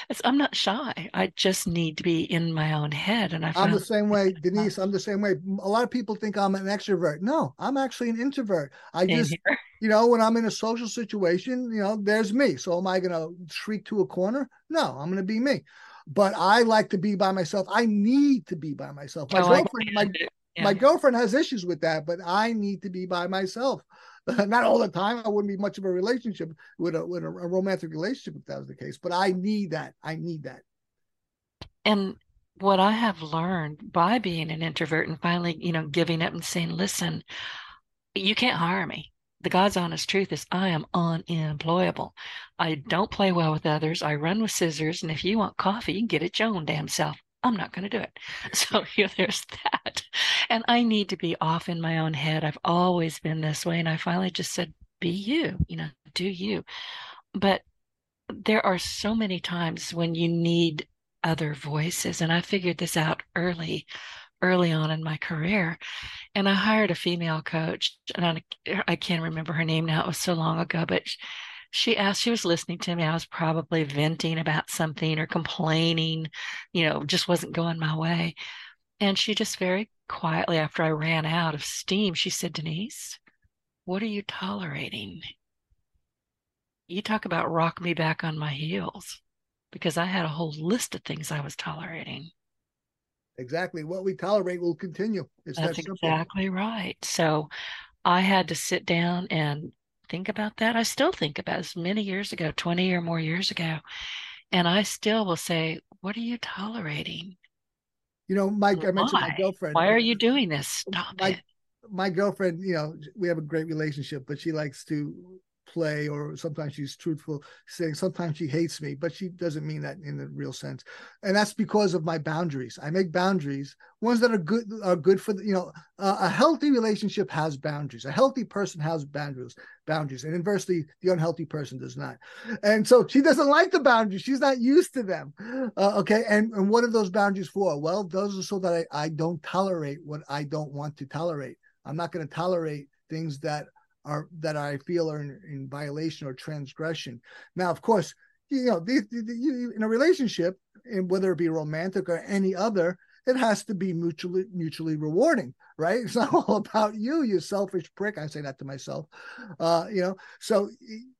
It's, I'm not shy. I just need to be in my own head. And I I'm the same way, Denise. I'm the same way. A lot of people think I'm an extrovert. No, I'm actually an introvert. I just, you know, when I'm in a social situation, you know, there's me. So am I going to shriek to a corner? No, I'm going to be me but I like to be by myself. I need to be by myself. My oh, girlfriend, my, yeah. My girlfriend has issues with that, but I need to be by myself. Not all the time. I wouldn't be much of a relationship with a with a, a romantic relationship if that was the case. But I need that. I need that. And what I have learned by being an introvert and finally, you know, giving up and saying, "Listen, you can't hire me." The God's honest truth is, I am unemployable. I don't play well with others. I run with scissors, and if you want coffee, you can get it your own damn self. I'm not going to do it. So you know, there's that. And I need to be off in my own head. I've always been this way. And I finally just said, be you, you know, do you. But there are so many times when you need other voices. And I figured this out early, early on in my career. And I hired a female coach, and I, er, I can't remember her name now. It was so long ago, but she asked, she was listening to me. I was probably venting about something or complaining, you know, just wasn't going my way. And she just very quietly, after I ran out of steam, she said, Denise, what are you tolerating? You talk about rock me back on my heels because I had a whole list of things I was tolerating. Exactly. What we tolerate will continue. It's That's that exactly right. So I had to sit down and think about that. I still think about this many years ago, 20 or more years ago. And I still will say, What are you tolerating? You know, Mike, I mentioned my girlfriend. Why uh, are you doing this? Stop my, it. My girlfriend, you know, we have a great relationship, but she likes to play or sometimes she's truthful saying sometimes she hates me but she doesn't mean that in the real sense. And that's because of my boundaries. I make boundaries ones that are good are good for the, you know uh, a healthy relationship has boundaries. A healthy person has boundaries boundaries and inversely the unhealthy person does not. And so she doesn't like the boundaries. She's not used to them. Uh, okay and and what are those boundaries for? Well those are so that I, I don't tolerate what i don't want to tolerate. I'm not going to tolerate things that are that I feel are in, in violation or transgression. Now, of course, you know, these, you, in a relationship, and whether it be romantic or any other, it has to be mutually mutually rewarding, right? It's not all about you, you selfish prick. I say that to myself, uh, you know. So,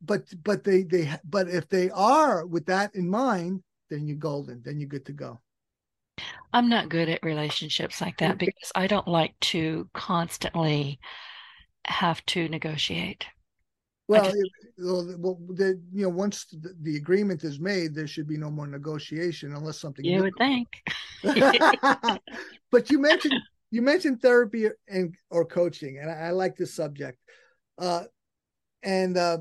but but they they but if they are with that in mind, then you're golden. Then you're good to go. I'm not good at relationships like that because I don't like to constantly have to negotiate. Well, just, well, the, you know, once the, the, agreement is made, there should be no more negotiation unless something. You would think. but you mentioned you mentioned therapy and or coaching, and I, I like this subject. Uh, and uh,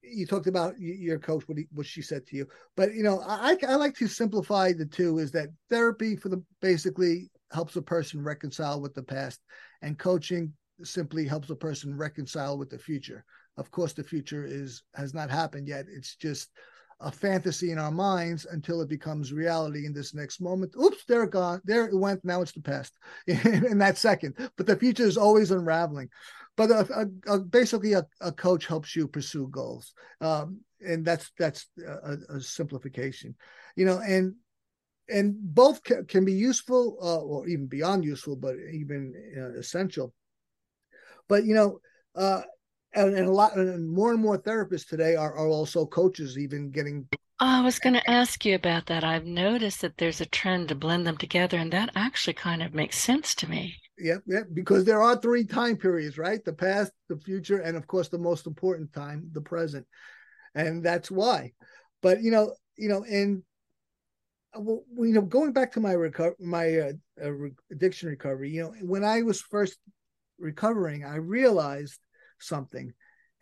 you talked about your coach, what, he, what she said to you. But you know, I, I like to simplify the two. Is that therapy for the basically helps a person reconcile with the past, and coaching simply helps a person reconcile with the future. Of course, the future is has not happened yet. It's just a fantasy in our minds until it becomes reality in this next moment. Oops, there it gone. There it went. Now it's the past in, that second. But the future is always unraveling. But a, a, a, basically, a, coach helps you pursue goals, um, and that's that's a, simplification, you know. And and both ca- can be useful, uh, or even beyond useful, but even uh, essential but you know, uh, and, and a lot and more and more therapists today are, are also coaches, even getting. I was going to ask you about that. I've noticed that there's a trend to blend them together, and that actually kind of makes sense to me. Yep, yeah, because there are three time periods, right? The past, the future, and of course, the most important time, the present, and that's why. But you know, you know, and uh, well, you know, going back to my reco- my uh, uh, addiction recovery, you know, when I was first recovering, I realized something.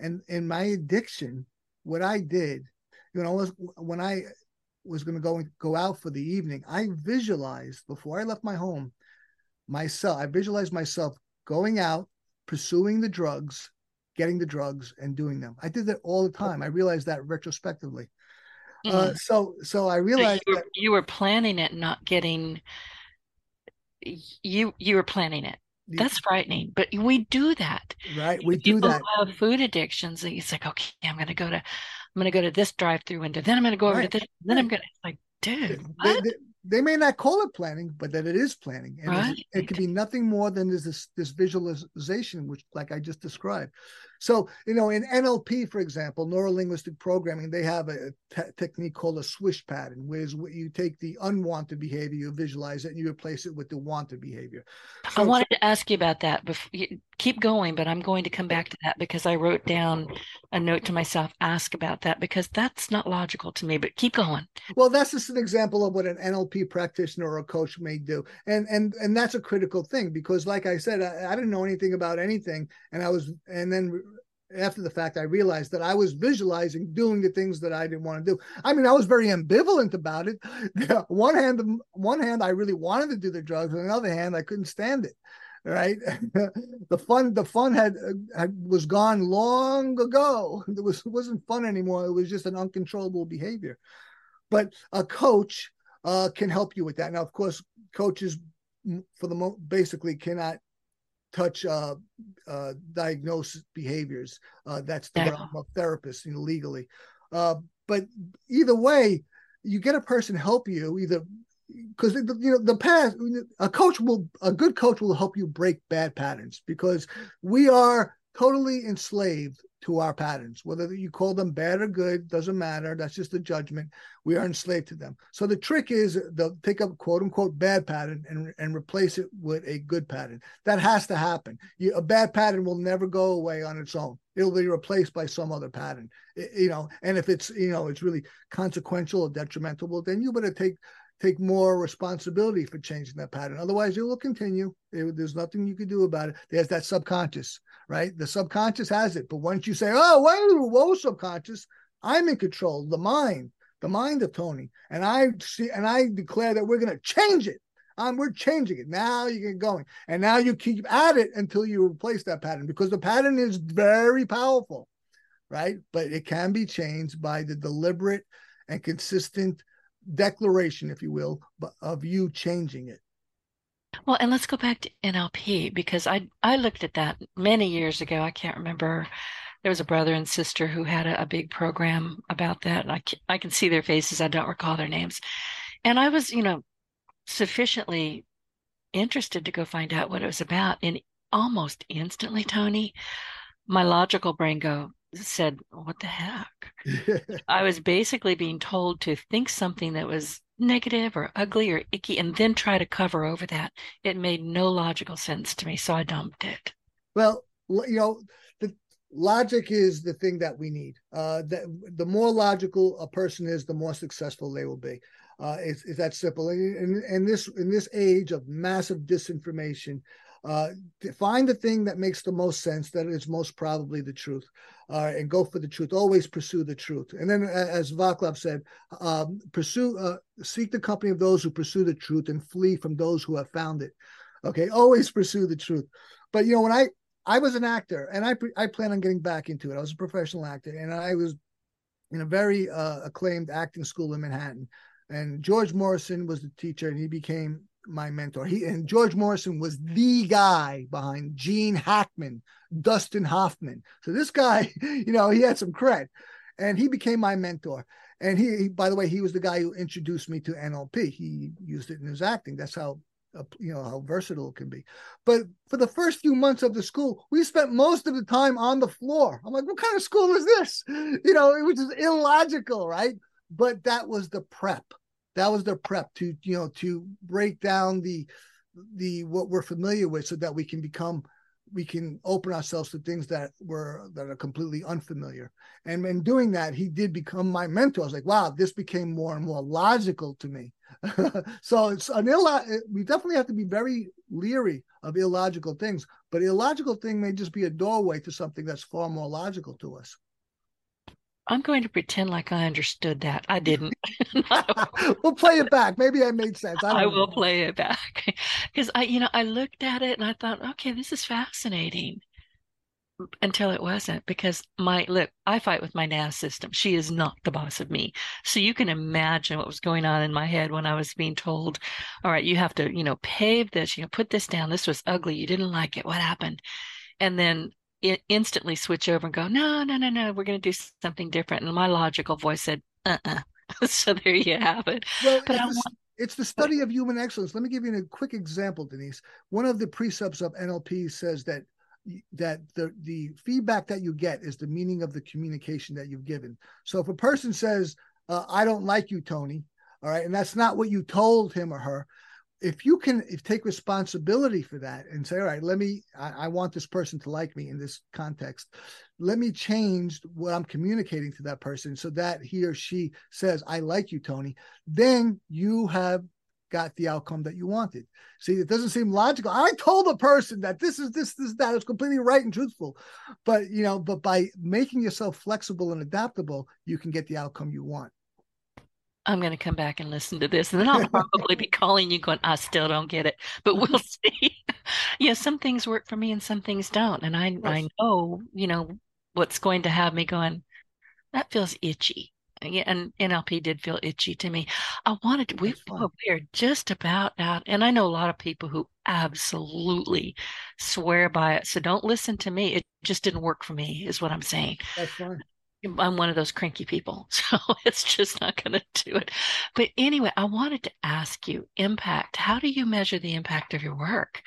And in my addiction, what I did, you know, when I was going to go go out for the evening, I visualized before I left my home myself. I visualized myself going out, pursuing the drugs, getting the drugs, and doing them. I did that all the time. I realized that retrospectively. Uh, mm-hmm. Uh, so, so I realized so you, were, that, you were planning it, not getting. You you were planning it that's frightening but we do that right we do that have food addictions that it's like okay i'm gonna go to i'm gonna go to this drive through window then i'm gonna go over right. to this then right. i'm gonna like dude they, they, they, may not call it planning but that it is planning and right. it could be nothing more than this this visualization which like i just described so, you know, in NLP, for example, neuro linguistic programming, they have a te- technique called a swish pattern, where you take the unwanted behavior, you visualize it, and you replace it with the wanted behavior. So, I wanted to ask you about that. Before, keep going, but I'm going to come back to that because I wrote down a note to myself, ask about that because that's not logical to me. But keep going. Well, that's just an example of what an NLP practitioner or a coach may do, and and and that's a critical thing because, like I said, I, I didn't know anything about anything, and I was, and then after the fact, I realized that I was visualizing doing the things that I didn't want to do. I mean, I was very ambivalent about it. one hand, one hand, I really wanted to do the drugs. On the other hand, I couldn't stand it. Right, the fun, the fun had, had was gone long ago. It was it wasn't fun anymore. It was just an uncontrollable behavior. But a coach uh, can help you with that. Now, of course, coaches for the most basically cannot touch uh, uh, diagnose behaviors. Uh, that's the yeah. realm of therapists, you know, legally. Uh, but either way, you get a person help you either because you know the past a coach will a good coach will help you break bad patterns because we are totally enslaved to our patterns. Whether you call them bad or good doesn't matter. That's just a judgment. We are enslaved to them. So the trick is take a quote unquote bad pattern and, and replace it with a good pattern. That has to happen. You, a bad pattern will never go away on its own. It'll be replaced by some other pattern. It, you know, and if it's you know it's really consequential or detrimental, well, then you better take take more responsibility for changing that pattern. Otherwise, it will continue. It, there's nothing you can do about it. There's that subconscious, right? The subconscious has it. But once you say, oh, wait, whoa, subconscious, I'm in control, the mind, the mind of Tony. And I see, and I declare that we're going to change it. Um, we're changing it. Now you get going. And now you keep at it until you replace that pattern because the pattern is very powerful, right? But it can be changed by the deliberate and consistent declaration, if you will, of you changing it. Well, and let's go back to NLP because I I looked at that many years ago. I can't remember. There was a brother and sister who had a, a big program about that, and I can, I can see their faces. I don't recall their names, and I was, you know, sufficiently interested to go find out what it was about, and almost instantly, Tony, my logical brain go, said, What the heck? I was basically being told to think something that was negative or ugly or icky and then try to cover over that. It made no logical sense to me. So I dumped it. Well, you know, the logic is the thing that we need. Uh, that the more logical a person is, the more successful they will be. Uh, it's, it's that simple. And, and this in this age of massive disinformation, uh, find the thing that makes the most sense, that is most probably the truth, uh, and go for the truth. Always pursue the truth. And then, as Vaclav said, um, pursue, uh, seek the company of those who pursue the truth and flee from those who have found it. Okay, always pursue the truth. But you know, when I I was an actor, and I I plan on getting back into it. I was a professional actor, and I was in a very uh, acclaimed acting school in Manhattan. And George Morrison was the teacher, and he became my mentor. He and George Morrison was the guy behind Gene Hackman, Dustin Hoffman. So this guy, you know, he had some cred, and he became my mentor. And he, he by the way, he was the guy who introduced me to NLP. He used it in his acting. That's how you know how versatile it can be. But for the first few months of the school, we spent most of the time on the floor. I'm like, what kind of school is this? You know, which is illogical, right? But that was the prep that was their prep to you know to break down the the what we're familiar with so that we can become we can open ourselves to things that were that are completely unfamiliar. And in doing that he did become my mentor. I was like wow this became more and more logical to me. So it's an ill we definitely have to be very leery of illogical things but illogical thing may just be a doorway to something that's far more logical to us I'm going to pretend like I understood that. I didn't. we'll play it back. Maybe I made sense. I, I will play it back because I, you know, I looked at it and I thought, okay, this is fascinating. until it wasn't because my look i fight with my nas system she is not the boss of me so you can imagine what was going on in my head when i was being told all right you have to you know pave this you know put this down this was ugly you didn't like it what happened and then it instantly switch over and go no no no no we're going to do something different and my logical voice said uh-uh so there you have it well, but I want, it's the study of human excellence. Let me give you a quick example, Denise. One of the precepts of NLP says that that the the feedback that you get is the meaning of the communication that you've given. So if a person says, uh, "I don't like you, Tony," all right, and that's not what you told him or her, if you can if take responsibility for that and say, "All right, let me, I, I want this person to like me in this context," let me change what I'm communicating to that person so that he or she says, "I like you, Tony." Then you have got the outcome that you wanted. See, it doesn't seem logical. I told the person that this is this, this, that. It's completely right and truthful. But you know, but by making yourself flexible and adaptable, you can get the outcome you want. I'm going to come back and listen to this, and then I'll probably be calling you, going, "I still don't get it," but we'll see. yeah, some things work for me, and some things don't, and I I know you know what's going to have me going. That feels itchy uh, and NLP did feel itchy to me. I wanted to, we, we are just about out, and I know a lot of people who absolutely swear by it. So don't listen to me. It just didn't work for me, is what I'm saying. That's fine. I'm one of those cranky people, so it's just not going to do it. But anyway, I wanted to ask you impact. How do you measure the impact of your work?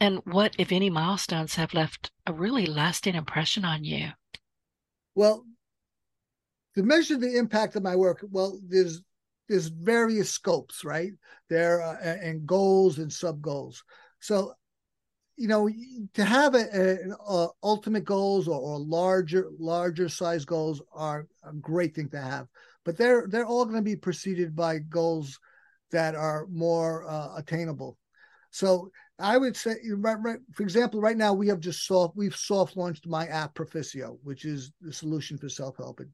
And what, if any, milestones have left a really lasting impression on you? Well, to measure the impact of my work, well, there's there's various scopes, right? There uh, and goals and sub goals. So, you know, to have a, a, a ultimate goals or, or, larger larger size goals are a great thing to have, but they're they're all going to be preceded by goals that are more uh, attainable. So I would say, right, right, for example, right now we have just soft we've soft launched my app Perficio, which is the solution for self help. It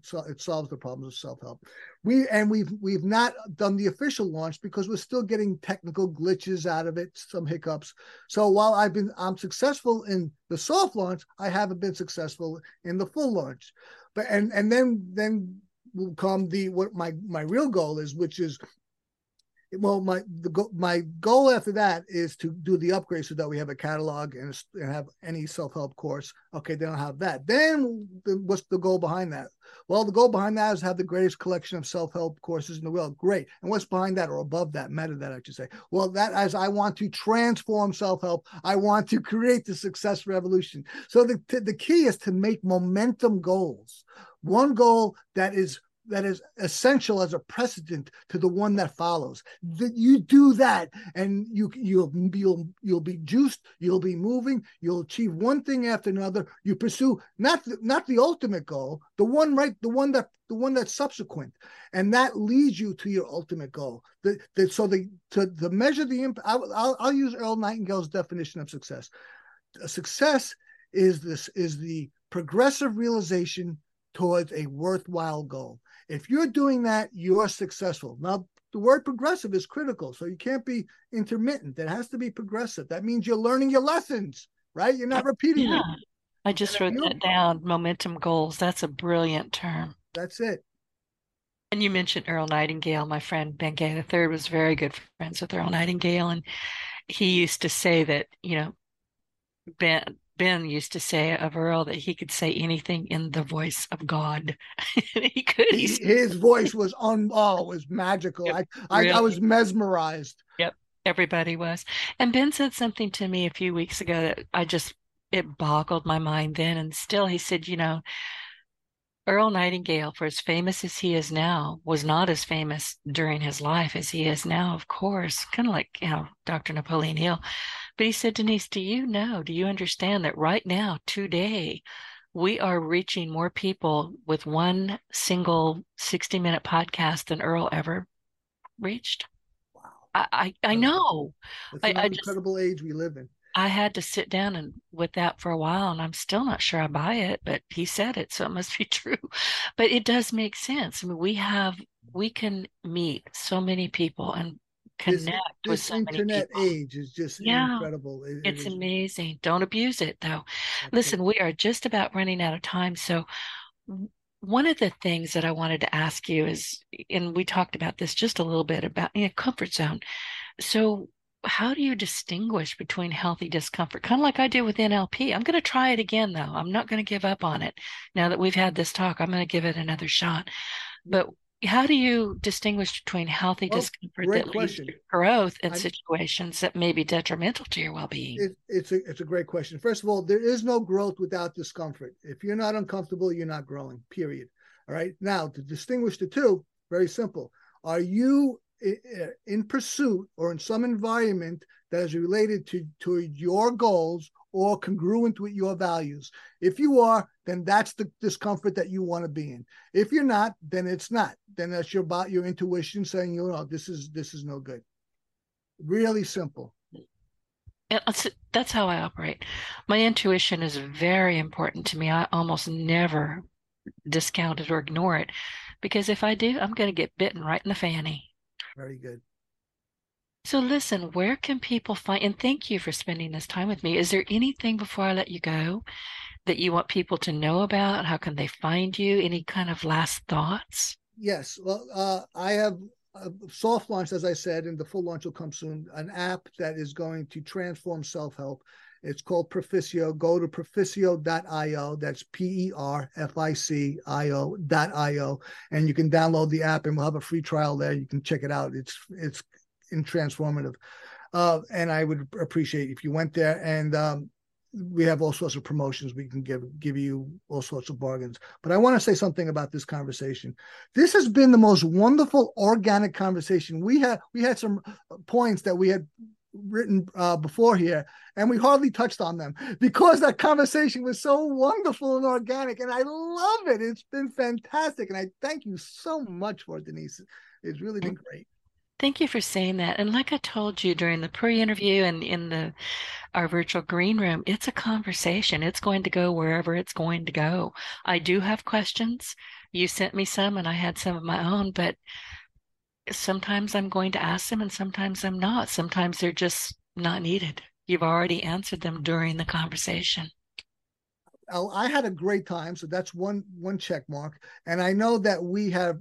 so it solves the problems of self-help. We and we've we've not done the official launch because we're still getting technical glitches out of it, some hiccups. So while I've been I'm successful in the soft launch, I haven't been successful in the full launch. But and and then then will come the what my my real goal is, which is well my the my goal after that is to do the upgrade so that we have a catalog and, and have any self-help course. Okay they don't have that. Then what's the goal behind that? Well the goal behind that is have the greatest collection of self-help courses in the world. Great. And what's behind that or above that meta that i should say? Well that as i want to transform self-help. I want to create the success revolution. So the, the key is to make momentum goals. One goal that is that is essential as a precedent to the one that follows. That you do that, and you you'll you'll you'll be juiced. You'll be moving. You'll achieve one thing after another. You pursue not the, not the ultimate goal, the one right, the one that the one that's subsequent, and that leads you to your ultimate goal. The, the, so the to the measure the impact. I'll, I'll use Earl Nightingale's definition of success. Success is this is the progressive realization towards a worthwhile goal. If you're doing that, you're successful. Now, the word progressive is critical, so you can't be intermittent. It has to be progressive. That means you're learning your lessons, right? You're not repeating yeah. them. I just wrote that down. Momentum goals. That's a brilliant term. That's it. And you mentioned Earl Nightingale. My friend Ben Gay III was very good friends with Earl Nightingale, and he used to say that you know Ben Ben used to say of Earl that he could say anything in the voice of God. he could. He, his voice was on. Oh, was magical. Yep, I, really. I, I was mesmerized. Yep, everybody was. And Ben said something to me a few weeks ago that I just it boggled my mind then and still. He said, you know, Earl Nightingale, for as famous as he is now, was not as famous during his life as he is now, of course, kind of like, you know, Dr. Napoleon Hill. But he said, Denise, do you know, do you understand that right now, today, we are reaching more people with one single 60 minute podcast than Earl ever reached? Wow. I, I, I know. It's an I, incredible I just, age we live in. I had to sit down and with that for a while, and I'm still not sure I buy it, but he said it, so it must be true. But it does make sense. I mean, we have we can meet so many people, and connect this, with this so internet many people. age is just Yeah. incredible. It- it It's amazing. Don't abuse it though. Listen, we are just about running out of time. So, one of the things that I wanted to ask you is, and we talked about this just a little bit about you know, comfort zone. So, how do you distinguish between healthy discomfort? Kind of like I did with NLP. I'm going to try it again, though. I'm not going to give up on it. Now that we've had this talk, I'm going to give it another shot. But how do you distinguish between healthy Well, discomfort that question. leads to growth in I'm- situations that may be detrimental to your well-being? It, it's a it's a great question. First of all, there is no growth without discomfort. If you're not uncomfortable, you're not growing. Period. All right. Now to distinguish the two, very simple. Are you i- i- in pursuit or in some environment that is related to to your goals or congruent with your values? If you are, then that's the discomfort that you want to be in. If you're not, then it's not. Then that's your about your intuition saying, you know, this is this is no good. Really simple. That's, that's how I operate. My intuition is very important to me. I almost never discount it or ignore it because if I do, I'm going to get bitten right in the fanny. Very good. So, listen, where can people find, and thank you for spending this time with me. Is there anything before I let you go that you want people to know about? How can they find you? Any kind of last thoughts? Yes. Well, uh, I have a soft launch, as I said, and the full launch will come soon. An app that is going to transform self help. It's called Perficio. Go to perficio.io. That's P E R F I C I O.io. and you can download the app, and we'll have a free trial there. You can check it out. It's it's in transformative, uh, and I would appreciate if you went there. And um, we have all sorts of promotions. We can give give you all sorts of bargains. But I want to say something about this conversation. This has been the most wonderful organic conversation. We had we had some points that we had written uh, before here, and we hardly touched on them because that conversation was so wonderful and organic, and I love it. It's been fantastic, and I thank you so much for it, Denise. It's really been great. Thank you for saying that. And like I told you during the pre-interview and in the our virtual green room, it's a conversation. It's going to go wherever it's going to go. I do have questions. You sent me some and I had some of my own, but sometimes I'm going to ask them and sometimes I'm not. Sometimes they're just not needed. You've already answered them during the conversation. Oh, I had a great time, so that's one one check mark. And I know that we have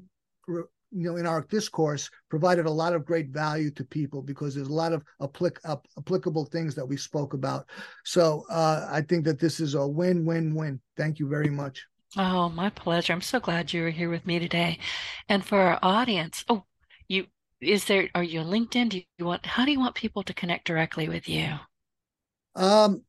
you know in our discourse provided a lot of great value to people because there's a lot of applic- ap- applicable things that we spoke about so uh, i think that this is a win-win-win thank you very much Oh, my pleasure. I'm so glad you were here with me today. And for our audience, oh, you is there are you on LinkedIn? Do you want how do you want people to connect directly with you? um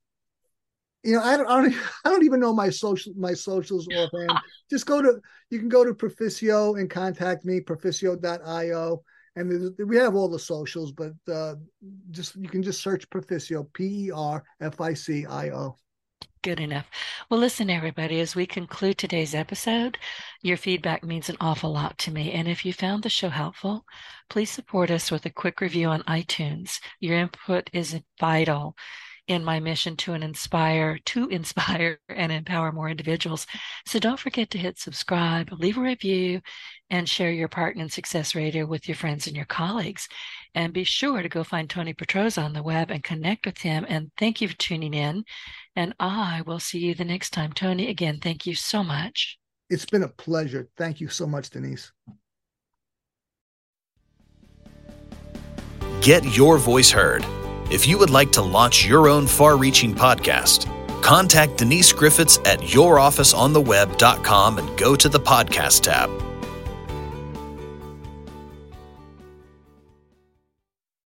you know I don't, I don't i don't even know my social my socials offhand just go to you can go to perficio and contact me perficio.io and we have all the socials but uh just you can just search perficio p-e-r-f-i-c-i-o Good enough. Well, listen, everybody, as we conclude today's episode, your feedback means an awful lot to me. And if you found the show helpful, please support us with a quick review on iTunes. Your input is vital in my mission to inspire, to inspire and empower more individuals. So don't forget to hit subscribe, leave a review, and share your part in Success Radio with your friends and your colleagues. And be sure to go find Tony Petrozza on the web and connect with him. And thank you for tuning in. And I will see you the next time. Tony, again, thank you so much. it's been a pleasure thank you so much denise Get your voice heard. If you would like to launch your own far reaching podcast, contact Denise Griffiths at yourofficeontheweb.com and go to the podcast tab.